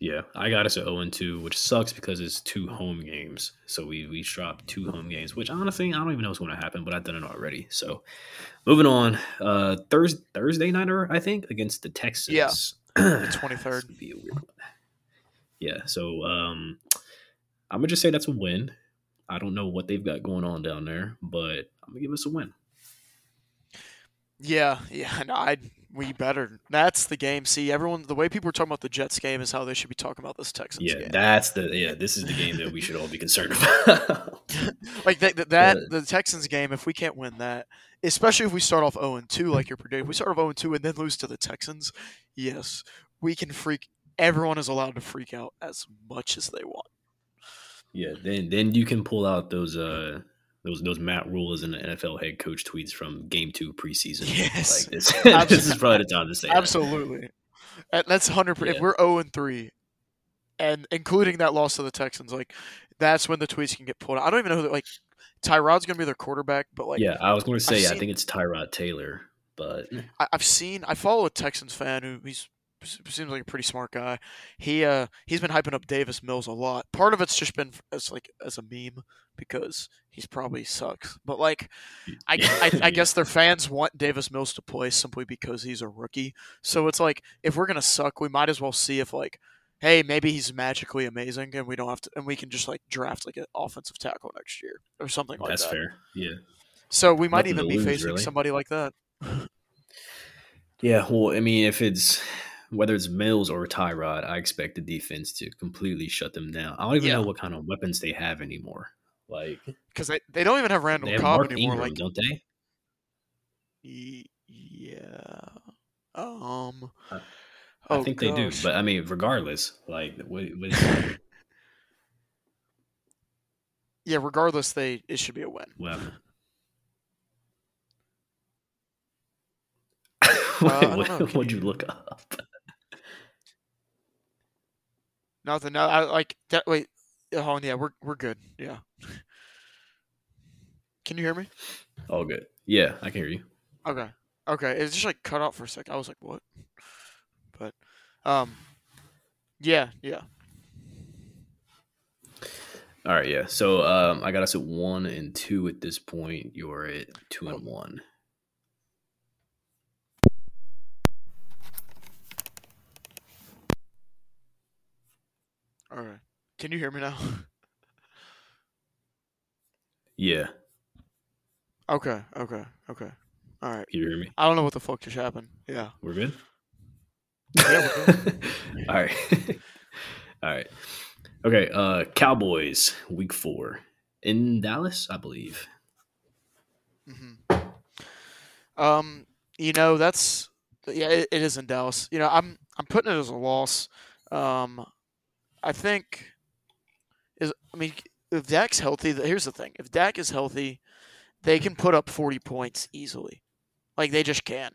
Speaker 1: yeah, I got us at zero and two, which sucks because it's two home games. So we we dropped two home games, which honestly I don't even know what's going to happen, but I've done it already. So moving on, uh, Thursday Thursday nighter I think against the Texans.
Speaker 2: Yeah,
Speaker 1: the
Speaker 2: 23rd.
Speaker 1: Be a weird one. Yeah, so um, I'm gonna just say that's a win. I don't know what they've got going on down there, but I'm gonna give us a win.
Speaker 2: Yeah, yeah, no, I we better. That's the game. See, everyone, the way people are talking about the Jets game is how they should be talking about this Texans game.
Speaker 1: Yeah,
Speaker 2: game.
Speaker 1: that's the yeah. This is the game that we should all be concerned about.
Speaker 2: like that, that, that the Texans game. If we can't win that, especially if we start off zero and two, like you're predicting, if we start off zero and two and then lose to the Texans, yes, we can freak. Everyone is allowed to freak out as much as they want.
Speaker 1: Yeah, then then you can pull out those uh those those Matt Rhule as an NFL head coach tweets from Game Two preseason.
Speaker 2: Yes.
Speaker 1: like this, this is probably the time to say.
Speaker 2: Absolutely. And that's hundred. percent If we're zero and three, and including that loss to the Texans, like that's when the tweets can get pulled out. I don't even know who. Like Tyrod's gonna be their quarterback, but like
Speaker 1: yeah, I was going to say I think it's Tyrod Taylor, but
Speaker 2: I, I've seen. I follow a Texans fan who he's seems like a pretty smart guy. He uh he's been hyping up Davis Mills a lot. Part of it's just been as like as a meme because he's probably sucks. But like I, I, I guess their fans want Davis Mills to play simply because he's a rookie. So it's like if we're gonna suck, we might as well see if like, hey, maybe he's magically amazing and we don't have to, and we can just like draft like an offensive tackle next year or something like
Speaker 1: that's
Speaker 2: that.
Speaker 1: That's fair. Yeah.
Speaker 2: So we might
Speaker 1: Nothing
Speaker 2: even be
Speaker 1: lose,
Speaker 2: facing
Speaker 1: really.
Speaker 2: somebody like that.
Speaker 1: Yeah, well, I mean, if it's whether it's Mills or Tyrod, I expect the defense to completely shut them down. I don't even
Speaker 2: Yeah.
Speaker 1: know what kind of weapons they have anymore. Like
Speaker 2: Because they, they don't even have Randall
Speaker 1: have
Speaker 2: Cobb
Speaker 1: Mark
Speaker 2: anymore.
Speaker 1: Ingram,
Speaker 2: Like
Speaker 1: don't they?
Speaker 2: Yeah. Um.
Speaker 1: I-
Speaker 2: oh,
Speaker 1: I think they do, but I mean, regardless, like what,
Speaker 2: yeah. Regardless, they it should be a win.
Speaker 1: well,
Speaker 2: I
Speaker 1: Wait, what, what'd
Speaker 2: you-
Speaker 1: look up?
Speaker 2: Nothing. No. I like that. Wait. Oh yeah. We're we're good. Yeah. Can you hear me?
Speaker 1: All good. Yeah, I can hear you.
Speaker 2: Okay. Okay. It's just like cut out for a sec. I was like, what? But, um, yeah, yeah.
Speaker 1: All right, yeah. So um, I got us at one and two at this point. You're at two and one.
Speaker 2: All right. Can you hear me now?
Speaker 1: Yeah,
Speaker 2: okay. Okay. Okay. All right.
Speaker 1: can you hear me?
Speaker 2: I don't know what the fuck just happened. Yeah.
Speaker 1: We're good.
Speaker 2: Yeah.
Speaker 1: All right. All right. Okay. Uh, Cowboys week four in Dallas, I believe.
Speaker 2: hmm Um, you know that's yeah, it, it is in Dallas. You know, I'm I'm putting it as a loss. Um, I think is I mean if Dak's healthy, th- here's the thing: if Dak is healthy, they can put up 40 points easily. Like they just can.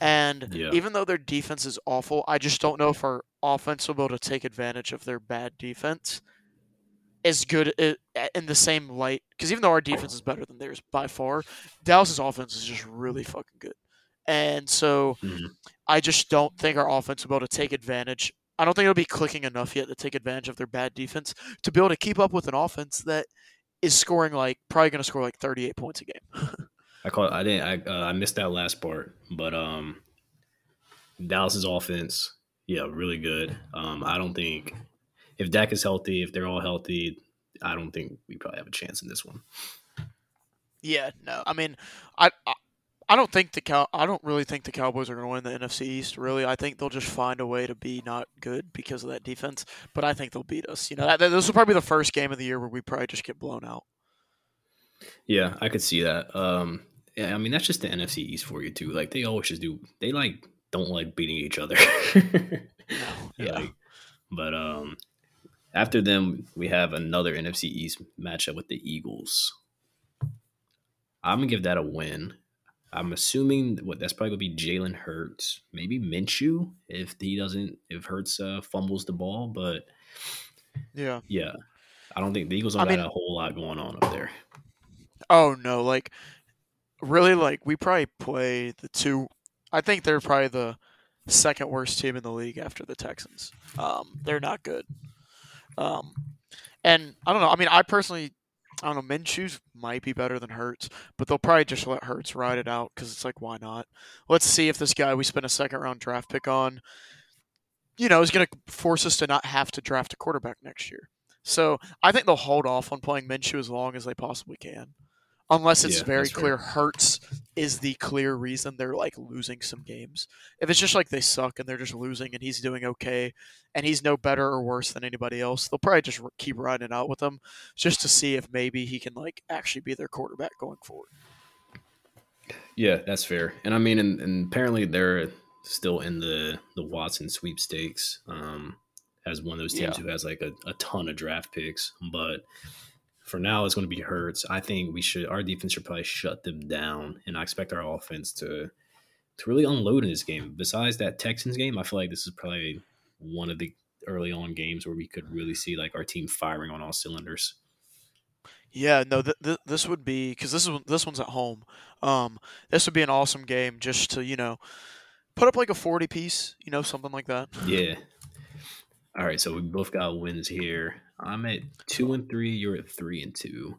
Speaker 2: And
Speaker 1: Yeah.
Speaker 2: even though their defense is awful, I just don't know if our offense will be able to take advantage of their bad defense as good in the same light. Because even though our defense is better than theirs by far, Dallas's offense is just really fucking good. And so
Speaker 1: Mhm.
Speaker 2: I just don't think our offense will be able to take advantage. I don't think it'll be clicking enough yet to take advantage of their bad defense to be able to keep up with an offense that is scoring like probably going to score like 38 points a game.
Speaker 1: I call. I didn't. I uh, I missed that last part, but um, Dallas's offense, yeah, really good. Um, I don't think if Dak is healthy, if they're all healthy, I don't think we probably have a chance in this one.
Speaker 2: yeah, no. I mean, I, I I don't think the cow. I don't really think the Cowboys are going to win the NFC East. Really, I think they'll just find a way to be not good because of that defense. But I think they'll beat us. You know, that, this will probably be the first game of the year where we probably just get blown out.
Speaker 1: Yeah, I could see that. Um, yeah, I mean that's just the NFC East for you too. Like they always just do. They like don't like beating each other.
Speaker 2: Yeah.
Speaker 1: Like, but um, after them, we have another NFC East matchup with the Eagles. I'm gonna give that a win. I'm assuming what that's probably gonna be Jalen Hurts, maybe Minshew if he doesn't if Hurts uh, fumbles the ball. But
Speaker 2: Yeah.
Speaker 1: yeah, I don't think the Eagles don't
Speaker 2: I
Speaker 1: got
Speaker 2: mean-
Speaker 1: a whole lot going on up there.
Speaker 2: Oh no, like really like we probably play the two I think they're probably the second worst team in the league after the Texans. Um they're not good. Um and I don't know, I mean I personally I don't know, Minshew's might be better than Hurts, but they'll probably just let Hurts ride it out because it's like, why not? Let's see if this guy we spent a second round draft pick on, you know, is going to force us to not have to draft a quarterback next year. So I think they'll hold off on playing Minshew as long as they possibly can, unless it's
Speaker 1: Yeah,
Speaker 2: very clear Hurts is the clear reason they're like losing some games. If it's just like they suck and they're just losing and he's doing okay and he's no better or worse than anybody else, they'll probably just keep riding it out with him just to see if maybe he can like actually be their quarterback going forward.
Speaker 1: Yeah, that's fair. And I mean, and, and apparently they're still in the the Watson sweepstakes. Um, as one of those teams
Speaker 2: Yeah.
Speaker 1: who has like a, a ton of draft picks. But for now, it's going to be Hurts. I think we should our defense should probably shut them down, and I expect our offense to to really unload in this game. Besides that Texans game, I feel like this is probably one of the early on games where we could really see like our team firing on all cylinders.
Speaker 2: Yeah, no, th- th- this would be because this is this one's at home. Um, this would be an awesome game just to you know put up like a forty piece, you know, something like that.
Speaker 1: Yeah. All right, so we both got wins here. I'm at two and three. You're at three and two.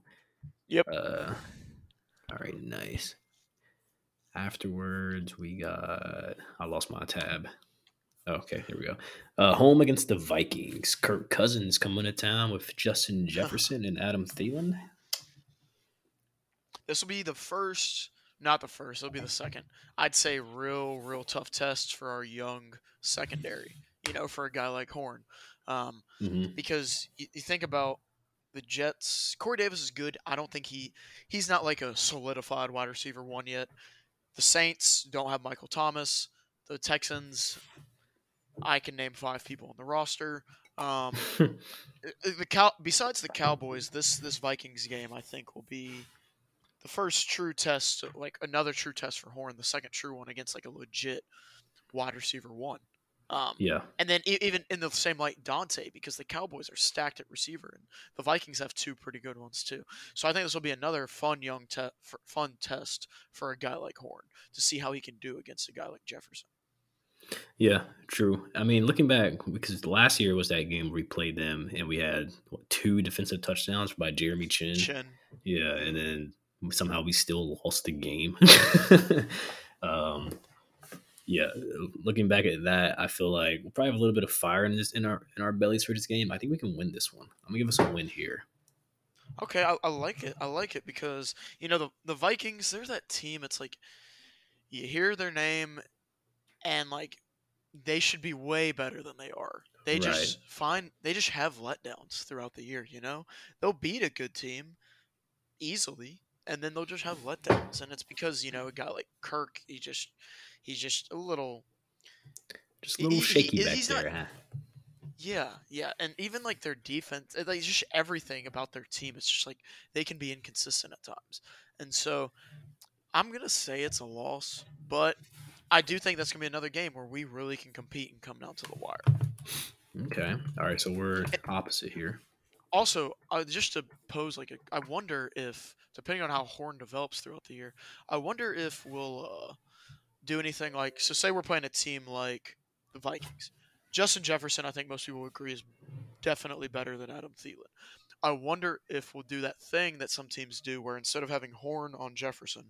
Speaker 2: Yep.
Speaker 1: Uh, all right, nice. Afterwards, we got. I lost my tab. Okay, here we go. Uh, home against the Vikings. Kirk Cousins coming to town with Justin Jefferson and Adam Thielen.
Speaker 2: This will be the first, not the first. It'll be the second. I'd say real, real tough test for our young secondary. You know, for a guy like Horn, um,
Speaker 1: Mhm.
Speaker 2: because you, you think about the Jets. Corey Davis is good. I don't think he he's not like a solidified wide receiver one yet. The Saints don't have Michael Thomas. The Texans, I can name five people on the roster. Um, the cow besides the Cowboys, this this Vikings game I think will be the first true test, like another true test for Horn, the second true one against like a legit wide receiver one. Um,
Speaker 1: Yeah,
Speaker 2: and then even in the same light, Donte, because the Cowboys are stacked at receiver, and the Vikings have two pretty good ones too. So I think this will be another fun young te- fun test for a guy like Horn to see how he can do against a guy like Jefferson.
Speaker 1: yeah, true. I mean, looking back, because last year was that game where we played them and we had what, two defensive touchdowns by Jeremy Chinn.
Speaker 2: Chinn,
Speaker 1: Yeah, and then somehow we still lost the game. um, yeah, looking back at that, I feel like we'll probably have a little bit of fire in this in our in our bellies for this game. I think we can win this one. I'm gonna give us a win here.
Speaker 2: Okay, I, I like it. I like it because you know the the Vikings. They're that team. It's like you hear their name, and like they should be way better than they are. They just find they just have letdowns throughout the year. You know, they'll beat a good team easily, and then they'll just have letdowns, and it's because you know a guy like Kirk, he just he's just a little
Speaker 1: Just a little
Speaker 2: He-
Speaker 1: shaky
Speaker 2: he-
Speaker 1: back
Speaker 2: he's not-
Speaker 1: there. huh?
Speaker 2: Yeah, yeah, and even like their defense, uh, like just everything about their team, it's just like they can be inconsistent at times, and so I'm gonna say it's a loss, but I do think that's gonna be another game where we really can compete and come down to the wire.
Speaker 1: Okay, all right. So we're opposite here.
Speaker 2: Also, uh, just to pose like a, I wonder if depending on how Horn develops throughout the year, I wonder if we'll uh, do anything like so. Say we're playing a team like the Vikings. Justin Jefferson, I think most people agree, is definitely better than Adam Thielen. I wonder if we'll do that thing that some teams do, where instead of having Horn on Jefferson,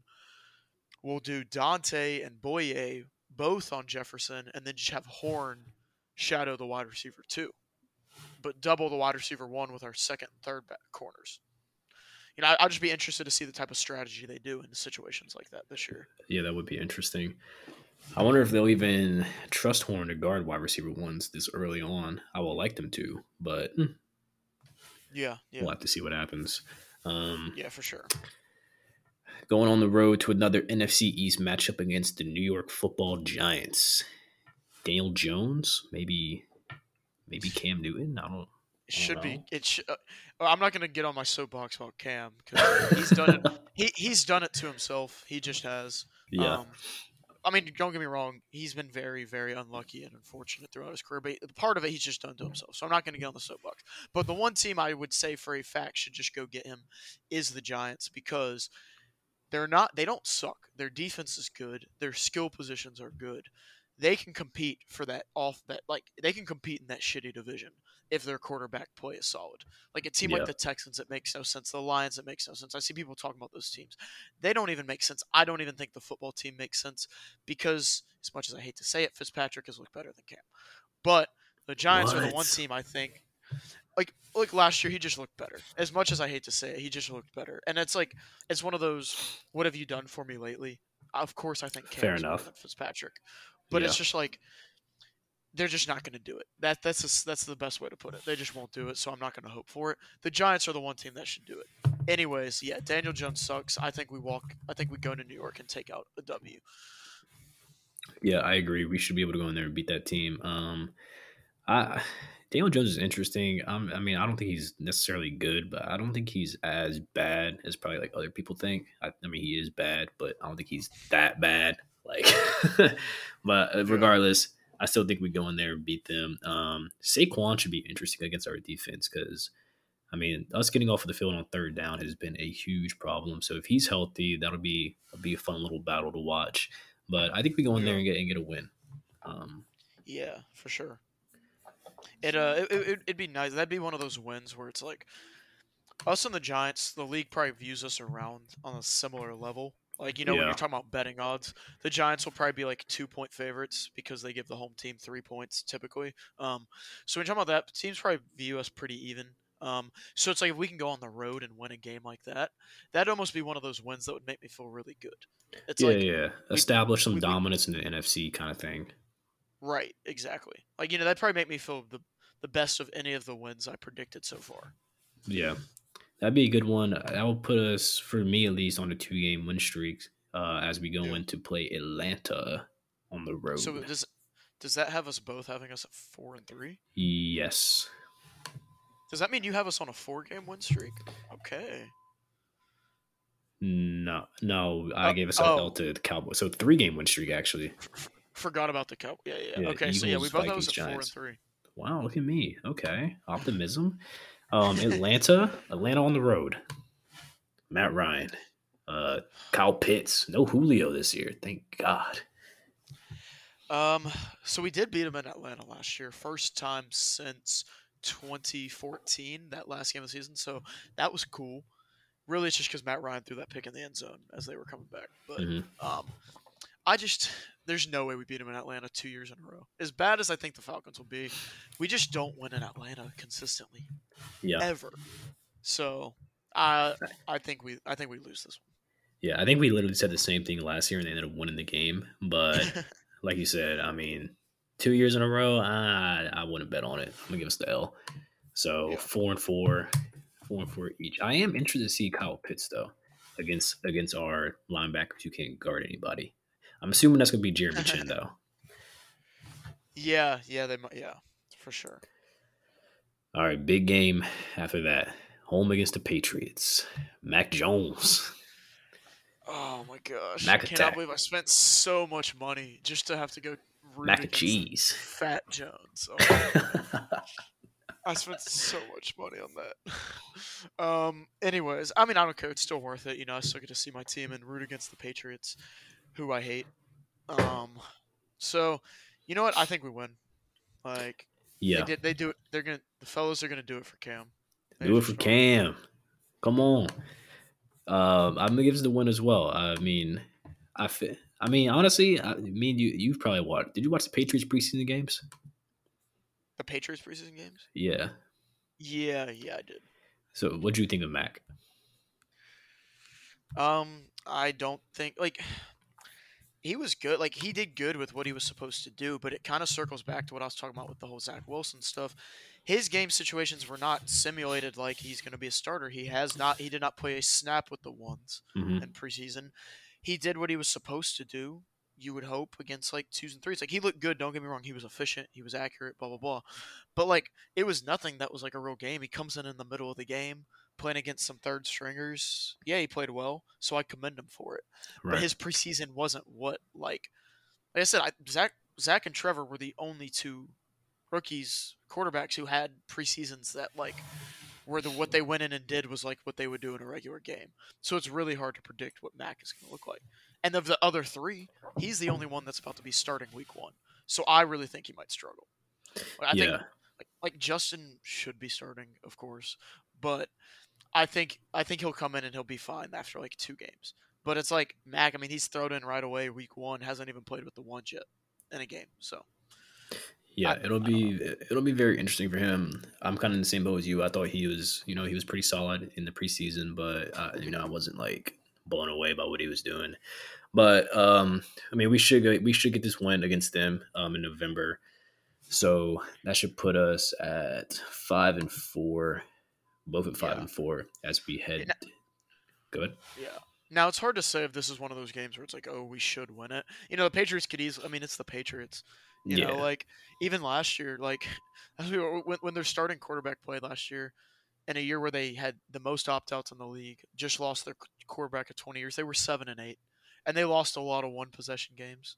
Speaker 2: we'll do Donte and Bouye both on Jefferson, and then just have Horn shadow the wide receiver too, but double the wide receiver one with our second and third back corners. You know, I'll just be interested to see the type of strategy they do in situations like that this year.
Speaker 1: Yeah, that would be interesting. I wonder if they'll even trust Horn to guard wide receiver ones this early on. I will like them to, but hmm,
Speaker 2: Yeah, yeah,
Speaker 1: we'll have to see what happens. Um,
Speaker 2: yeah, for sure.
Speaker 1: going on the road to another NFC East matchup against the New York Football Giants. Daniel Jones, maybe, maybe Cam Newton. I don't.
Speaker 2: Should be. It. Sh- uh, I'm not gonna get on my soapbox about Cam because he's done it. He he's done it to himself. He just has.
Speaker 1: Yeah,
Speaker 2: Um, I mean, don't get me wrong. He's been very, very unlucky and unfortunate throughout his career. But part of it, he's just done to himself. So I'm not going to get on the soapbox. But the one team I would say for a fact should just go get him is the Giants because they're not. They don't suck. Their defense is good. Their skill positions are good. They can compete for that off that like they can compete in that shitty division if their quarterback play is solid. Like a team
Speaker 1: Yeah.
Speaker 2: like the Texans, it makes no sense. The Lions, it makes no sense. I see people talking about those teams. They don't even make sense. I don't even think the football team makes sense because, as much as I hate to say it, Fitzpatrick has looked better than Cam. But the Giants are the one team I think, like like last year, he just looked better. As much as I hate to say it, he just looked better. And it's like it's one of those. What have you done for me lately? Of course, I think Cam
Speaker 1: Fair enough.
Speaker 2: than Fitzpatrick, but
Speaker 1: Yeah.
Speaker 2: it's just like they're just not going to do it. That that's just, that's the best way to put it. They just won't do it, so I'm not going to hope for it. The Giants are the one team that should do it. Anyways, yeah, Daniel Jones sucks. I think we walk. I think we go to New York and take out a W.
Speaker 1: Yeah, I agree. We should be able to go in there and beat that team. Um, I Daniel Jones is interesting. Um, I mean, I don't think he's necessarily good, but I don't think he's as bad as probably like other people think. I, I mean, he is bad, but I don't think he's that bad. Like, but uh, regardless, I still think we go in there and beat them. Um, Saquon should be interesting against our defense because, I mean, us getting off of the field on third down has been a huge problem. So if he's healthy, that'll be that'll be a fun little battle to watch. But I think we go in there and get and get a win. Um,
Speaker 2: yeah, for sure. It uh, it, it, it'd be nice. That'd be one of those wins where it's like us and the Giants. The league probably views us around on a similar level. Like you know when you're talking about betting odds, the Giants will probably be like two point favorites because they give the home team three points typically. Um, so when you're talking about that, teams probably view us pretty even. Um, so it's like if we can go on the road and win a game like that, that'd almost be one of those wins that would make me feel really good. It's
Speaker 1: yeah,
Speaker 2: like
Speaker 1: yeah. Establish some
Speaker 2: we- we-
Speaker 1: dominance in the NFC kind of thing.
Speaker 2: right, exactly. Like you know that'd probably make me feel the the best of any of the wins I predicted so far.
Speaker 1: Yeah, that'd be a good one. That will put us, for me at least, on a two game win streak uh, as we go
Speaker 2: Yeah.
Speaker 1: in to play Atlanta on the road.
Speaker 2: So does does that have us both having us at four and three?
Speaker 1: yes.
Speaker 2: Does that mean you have us on a four game win streak? Okay.
Speaker 1: No, no, I
Speaker 2: Uh,
Speaker 1: gave us a
Speaker 2: oh.
Speaker 1: L to the Cowboys. So three game win streak actually.
Speaker 2: Forgot about the cup. Yeah, yeah.
Speaker 1: Yeah,
Speaker 2: okay, so yeah, we
Speaker 1: Eagles,
Speaker 2: both have us at four and
Speaker 1: Giants.
Speaker 2: three.
Speaker 1: Wow, look at me. Okay, optimism. Um, Atlanta, Atlanta on the road. Matt Ryan, uh, Kyle Pitts, no Julio this year. Thank God.
Speaker 2: Um, so we did beat them in Atlanta last year, first time since 2014, that last game of the season. So that was cool. Really, it's just because Matt Ryan threw that pick in the end zone as they were coming back. But
Speaker 1: Mhm.
Speaker 2: um, I just there's no way we beat them in Atlanta two years in a row. As bad as I think the Falcons will be, we just don't win in Atlanta consistently
Speaker 1: Yeah,
Speaker 2: ever. So I I think we I think we lose this one.
Speaker 1: yeah. I think we literally said the same thing last year, and they ended up winning the game. But like you said, I mean, two years in a row, I I wouldn't bet on it. I'm gonna give us the L. So
Speaker 2: Yeah.
Speaker 1: four and four, four and four each. I am interested to see Kyle Pitts though against against our linebackers who can't guard anybody. I'm assuming that's gonna be Jeremy Chinn though.
Speaker 2: yeah, yeah, they might. Yeah, for sure.
Speaker 1: All right, big game after that. Home against the Patriots. Mac Jones.
Speaker 2: Oh my gosh!
Speaker 1: Mac
Speaker 2: I
Speaker 1: attack.
Speaker 2: cannot believe I spent so much money just to have to go
Speaker 1: Mac and cheese.
Speaker 2: Fat Jones. Oh, I spent so much money on that. um. Anyways, I mean, I don't care. It's still worth it. You know, I still get to see my team and root against the Patriots, who I hate. Um. So, you know what? I think we win. Like
Speaker 1: yeah,
Speaker 2: they did. They do it. They're gonna. The fellows are gonna do it for Cam. They
Speaker 1: do it for
Speaker 2: are.
Speaker 1: Cam. Come on. Um, I'm gonna give us the win as well. I mean, I fi- I mean, honestly, I mean, you you've probably watched. Did you watch the Patriots preseason games?
Speaker 2: The Patriots preseason games.
Speaker 1: Yeah.
Speaker 2: Yeah, yeah, I did.
Speaker 1: So, what do you think of Mac?
Speaker 2: Um, I don't think like he was good. Like he did good with what he was supposed to do, but it kind of circles back to what I was talking about with the whole Zach Wilson stuff. His game situations were not simulated like he's going to be a starter. He has not. He did not play a snap with the ones
Speaker 1: hmm
Speaker 2: in preseason. He did what he was supposed to do. You would hope against like twos and threes. Like he looked good. Don't get me wrong. He was efficient. He was accurate. Blah blah blah. But like it was nothing that was like a real game. He comes in in the middle of the game playing against some third stringers. Yeah, he played well, so I commend him for it. But his preseason wasn't what like. Like I said, I, Zach Zach and Trevor were the only two rookies quarterbacks who had preseasons that like where the what they went in and did was like what they would do in a regular game. So it's really hard to predict what Mac is going to look like. And of the other three, he's the only one that's about to be starting week one. So I really think he might struggle. I
Speaker 1: yeah.
Speaker 2: think like, like Justin should be starting, of course, but I think I think he'll come in and he'll be fine after like two games. But it's like Mac. I mean, he's thrown in right away week one. Hasn't even played with the ones yet in a game. So
Speaker 1: Yeah,
Speaker 2: I-
Speaker 1: it'll be it'll be very interesting for him. I'm kind of in the same boat as you. I thought he was, you know, he was pretty solid in the preseason, but uh, you know, I wasn't like blown away by what he was doing. But um, I mean, we should go, we should get this win against them um, in November, so that should put us at five and four, both at five
Speaker 2: Yeah.
Speaker 1: and four as we head.
Speaker 2: And-
Speaker 1: Good.
Speaker 2: yeah. Now it's hard to say if this is one of those games where it's like, oh, we should win it. You know, the Patriots could easily. I mean, it's the Patriots. You
Speaker 1: Yeah.
Speaker 2: know, like even last year, like as we were, when, when their starting quarterback played last year, in a year where they had the most opt outs in the league, just lost their quarterback of 20 years. They were seven and eight, and they lost a lot of one possession games.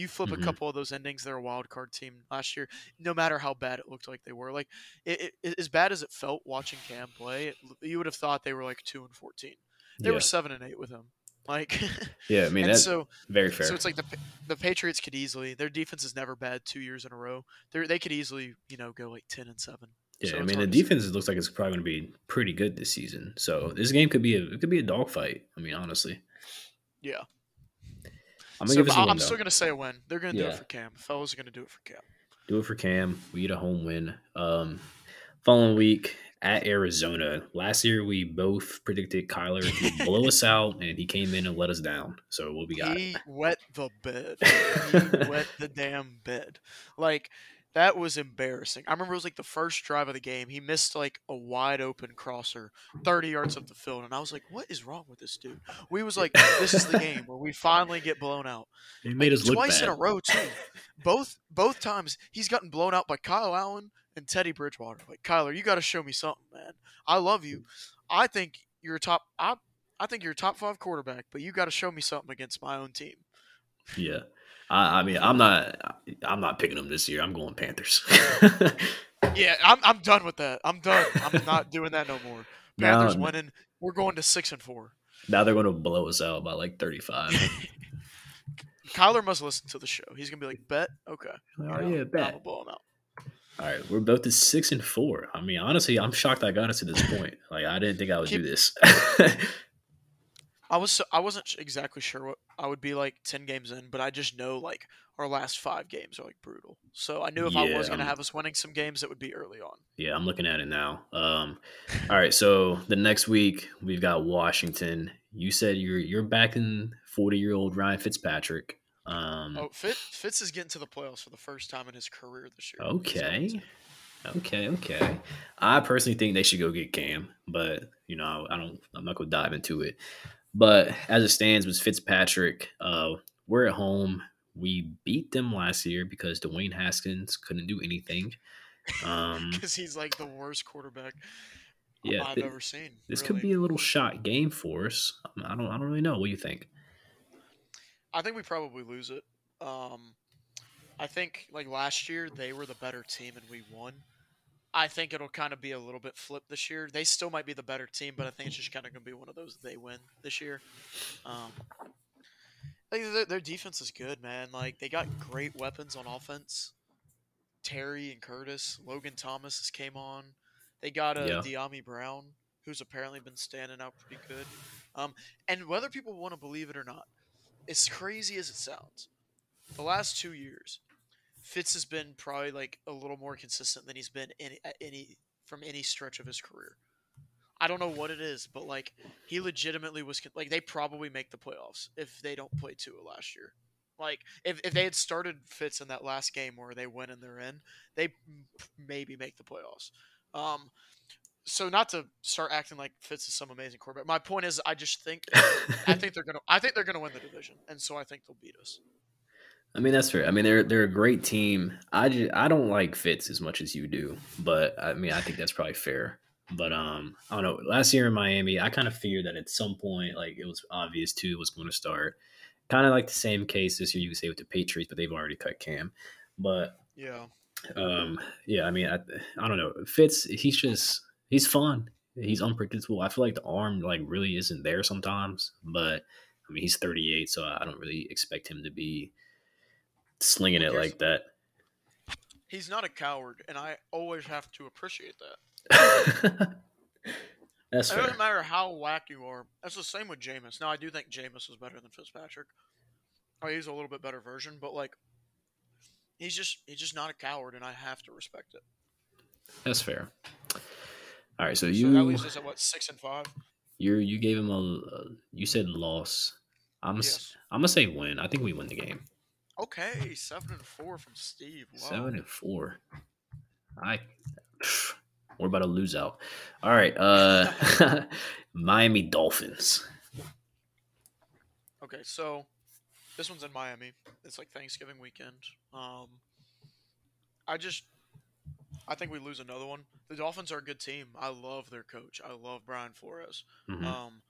Speaker 2: You flip
Speaker 1: Mhm.
Speaker 2: a couple of those endings, they're a wild card team last year. No matter how bad it looked like they were, like it, it, as bad as it felt watching Cam play, it, you would have thought they were like two and 14. They
Speaker 1: yeah.
Speaker 2: were seven and eight with him. Like,
Speaker 1: yeah, I mean that's
Speaker 2: so
Speaker 1: very fair.
Speaker 2: so it's like the the Patriots could easily their defense is never bad two years in a row. They they could easily you know go like ten and seven.
Speaker 1: yeah,
Speaker 2: so
Speaker 1: I mean the
Speaker 2: hard to say.
Speaker 1: defense looks like it's probably going to be pretty good this season. So this game could be a it could be a dogfight. I mean, honestly,
Speaker 2: Yeah.
Speaker 1: I'm gonna
Speaker 2: So
Speaker 1: give us a
Speaker 2: I-
Speaker 1: win
Speaker 2: I'm still gonna say a win. They're gonna do it for Cam. Fellas are gonna do it for Cam.
Speaker 1: Do it for Cam. We get a home win. Um, following week at Arizona. Last year we both predicted Kyler to blow us out, and he came in and let us down. So what we got?
Speaker 2: He wet the bed. He wet the damn bed. Like that was embarrassing. I remember it was like the first drive of the game. He missed like a wide open crosser, thirty yards up the field, and I was like, "What is wrong with this dude?" We was like, "This is the game where we finally get blown out."
Speaker 1: He made us look
Speaker 2: twice in a row too. Both both times he's gotten blown out by Kyle Allen and Teddy Bridgewater. Like Kyler, you got to show me something, man. I love you. I think you're a top. I I think you're a top five quarterback, but you got to show me something against my own team.
Speaker 1: Yeah. I, I mean, I'm not. I'm not picking them this year. I'm going Panthers.
Speaker 2: Yeah, I'm I'm done with that. I'm done. I'm not doing that no more.
Speaker 1: Now-
Speaker 2: Panthers winning. We're going to six and four.
Speaker 1: now they're going to blow us out by like 35.
Speaker 2: Kyler must listen to the show. He's gonna be like, "Bet, okay,
Speaker 1: oh
Speaker 2: Alright,
Speaker 1: yeah, bet.
Speaker 2: out."
Speaker 1: All right, we're both at six and four. I mean, honestly, I'm shocked I got us to this point. Like, I didn't think I would do this.
Speaker 2: I was so, I wasn't exactly sure what I would be like ten games in, but I just know like our last five games are like brutal. So I knew if I was gonna have us winning some games, it would be early on.
Speaker 1: yeah, I'm looking at it now. Um, all right, so the next week we've got Washington. You said you're you're backing 40 year old Ryan Fitzpatrick. Um,
Speaker 2: Oh, Fitz, Fitz is getting to the playoffs for the first time in his career this year.
Speaker 1: Okay. Okay, okay. I personally think they should go get Cam, but you know, I don't. I'm not gonna dive into it. But as it stands with Fitzpatrick, uh, we're at home. We beat them last year because Dwayne Haskins couldn't do anything. Um,
Speaker 2: because he's like the worst quarterback
Speaker 1: Yeah,
Speaker 2: I've
Speaker 1: thi-
Speaker 2: ever seen.
Speaker 1: this
Speaker 2: really.
Speaker 1: could be a little shot game for us. I don't. I don't really know. What do you think?
Speaker 2: I think we probably lose it. Um, I think like last year they were the better team and we won. I think it'll kind of be a little bit flipped this year. They still might be the better team, but I think it's just kind of going to be one of those they win this year. Um, their, their defense is good, man. Like they got great weapons on offense. Terry and Curtis, Logan Thomas has came on. They got a
Speaker 1: Yeah.
Speaker 2: Dyami Brown, who's apparently been standing out pretty good. Um, and whether people want to believe it or not, as crazy as it sounds, the last two years, Fitz has been probably like a little more consistent than he's been any, any from any stretch of his career. I don't know what it is, but like he legitimately was like they probably make the playoffs if they don't play Tua last year. Like if, if they had started Fitz in that last game where they win and they're in, they maybe make the playoffs. Um, so not to start acting like Fitz is some amazing quarterback. My point is, I just think I think they're gonna I think they're gonna win the division, and so I think they'll beat us.
Speaker 1: I mean that's fair. I mean they're they're a great team. I just, I don't like Fitz as much as you do, but I mean I think that's probably fair. But um I don't know. Last year in Miami, I kind of feared that at some point like it was obvious Tua was going to start. Kind of like the same case this year you could say with the Patriots, but they've already cut Cam. But
Speaker 2: Yeah,
Speaker 1: um yeah, I mean I I don't know. Fitz he's just he's fun. He's unpredictable. I feel like the arm like really isn't there sometimes, but I mean he's 38, so I don't really expect him to be slinging it like that.
Speaker 2: he's not a coward, and I always have to appreciate that.
Speaker 1: That's
Speaker 2: It
Speaker 1: fair.
Speaker 2: doesn't matter how whack you are. That's the same with Jameis. Now I do think Jameis was better than Fitzpatrick. Oh, he's a little bit better version, but like he's just he's just not a coward, and I have to respect it.
Speaker 1: That's fair. All right, so
Speaker 2: So
Speaker 1: you
Speaker 2: that leaves us at what six and five.
Speaker 1: you you gave him a uh, you said loss. I'm
Speaker 2: Yes.
Speaker 1: I'm gonna say win. I think we win the game.
Speaker 2: Okay, seven and four from Steve. Wow.
Speaker 1: Seven and four. I we're about to lose out. All right, uh Miami Dolphins.
Speaker 2: Okay, so this one's in Miami. It's like Thanksgiving weekend. Um, I just I think we lose another one. The Dolphins are a good team. I love their coach. I love Brian Flores.
Speaker 1: Mhm.
Speaker 2: Um,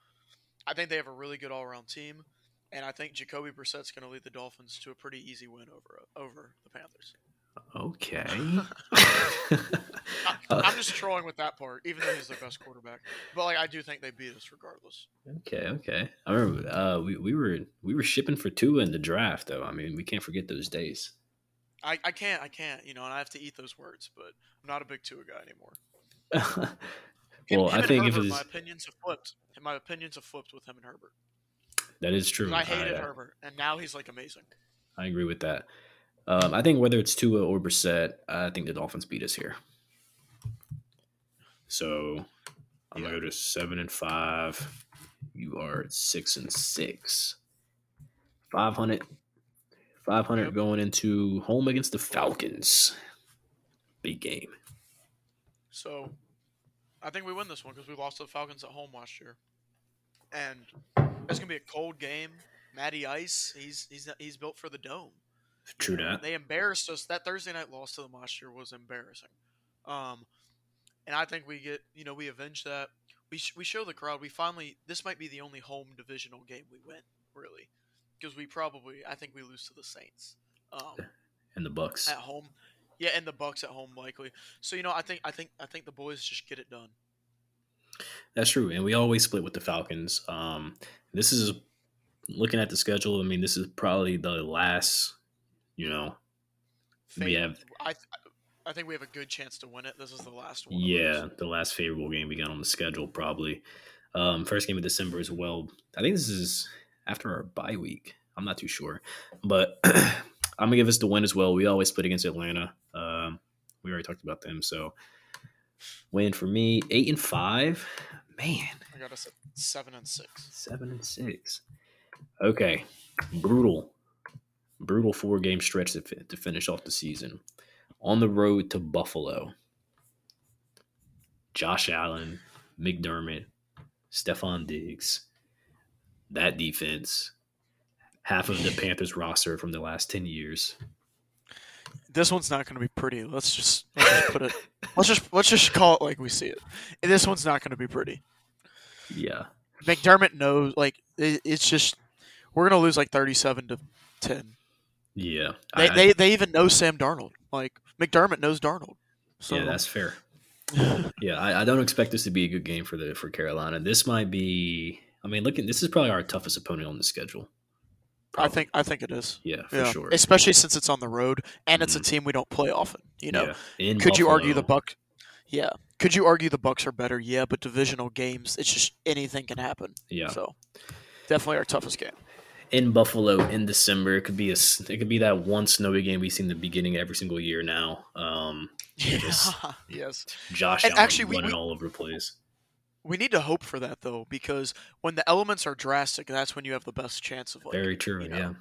Speaker 2: I think they have a really good all around team, and I think Jacoby Brissett's going to lead the Dolphins to a pretty easy win over over the Panthers.
Speaker 1: okay.
Speaker 2: I,
Speaker 1: Uh,
Speaker 2: I'm just trolling with that part, even though he's their best quarterback. But like, I do think they beat us regardless.
Speaker 1: okay, okay. I remember uh, we we were we were shipping for Tua in the draft, though. I mean, we can't forget those days.
Speaker 2: I, I can't, I can't, you know, and I have to eat those words, but I'm not a big Tua guy anymore.
Speaker 1: Well,
Speaker 2: him
Speaker 1: I
Speaker 2: and
Speaker 1: think if
Speaker 2: Herbert,
Speaker 1: it's
Speaker 2: my opinions have flipped. My opinions have flipped with him and Herbert.
Speaker 1: That is true.
Speaker 2: I hated
Speaker 1: I, uh,
Speaker 2: Herbert, and now he's like amazing.
Speaker 1: I agree with that. Um, I think whether it's Tua or Brissett, I think the Dolphins beat us here. So I'm gonna go to seven and five. You are at six and six. 500, 500
Speaker 2: Yep.
Speaker 1: going into home against the Falcons. Big game.
Speaker 2: So I think we win this one because we lost to the Falcons at home last year, and it's gonna be a cold game. Matty Ice, he's he's he's built for the dome. you
Speaker 1: True
Speaker 2: know,
Speaker 1: that.
Speaker 2: They embarrassed us. That Thursday night loss to them last year was embarrassing. Um, and I think we get you know we avenge that. We sh- we show the crowd we finally this might be the only home divisional game we win really because we probably I think we lose to the Saints. Um,
Speaker 1: And the Bucs.
Speaker 2: at home. Yeah, and the Bucs at home likely. So you know, I think I think I think the boys just get it done.
Speaker 1: That's true, and we always split with the Falcons. Um, this is looking at the schedule. I mean, this is probably the last. You know, We have-
Speaker 2: I I think we have a good chance to win it. This is the last one.
Speaker 1: yeah, the last favorable game we got on the schedule probably. Um, first game of December as well. I think this is after our bye week. I'm not too sure, but I'm gonna give us the win as well. We always split against Atlanta. Um, we already talked about them, so win for me. Eight and five, man.
Speaker 2: I got us at seven and six.
Speaker 1: Seven and six. Okay, brutal, brutal four game stretch to, to finish off the season. On the road to Buffalo. Josh Allen, McDermott, Stefon Diggs. That defense, half of the Panthers roster from the last ten years.
Speaker 2: This one's not going to be pretty. Let's just, let's just put it. Let's just let's just call it like we see it. This one's not going to be pretty.
Speaker 1: Yeah,
Speaker 2: McDermott knows. Like it, it's just we're going to lose like thirty-seven to ten.
Speaker 1: yeah,
Speaker 2: They,
Speaker 1: I-
Speaker 2: they they even know Sam Darnold. Like McDermott knows Darnold. So
Speaker 1: yeah, that's fair. Yeah, I, I don't expect this to be a good game for the for Carolina. This might be. I mean, looking, this is probably our toughest opponent on the schedule.
Speaker 2: I think I think it is.
Speaker 1: Yeah, for
Speaker 2: yeah,
Speaker 1: sure.
Speaker 2: especially since it's on the road and it's a
Speaker 1: Mhm.
Speaker 2: team we don't play often. You know,
Speaker 1: Yeah.
Speaker 2: Could you argue the
Speaker 1: Buffalo.
Speaker 2: Buck? Yeah, could you argue the Bucs are better? Yeah, but divisional games, it's just anything can happen.
Speaker 1: Yeah,
Speaker 2: So definitely our toughest game.
Speaker 1: in Buffalo in December, it could be a it could be that one snowy game we see in the beginning every single year now. Um, Yes.
Speaker 2: yes.
Speaker 1: Josh
Speaker 2: And
Speaker 1: Allen
Speaker 2: actually, we-
Speaker 1: running
Speaker 2: we-
Speaker 1: all over the place.
Speaker 2: We need to hope for that though, because when the elements are drastic, that's when you have the best chance of like.
Speaker 1: Very true.
Speaker 2: you know,
Speaker 1: yeah,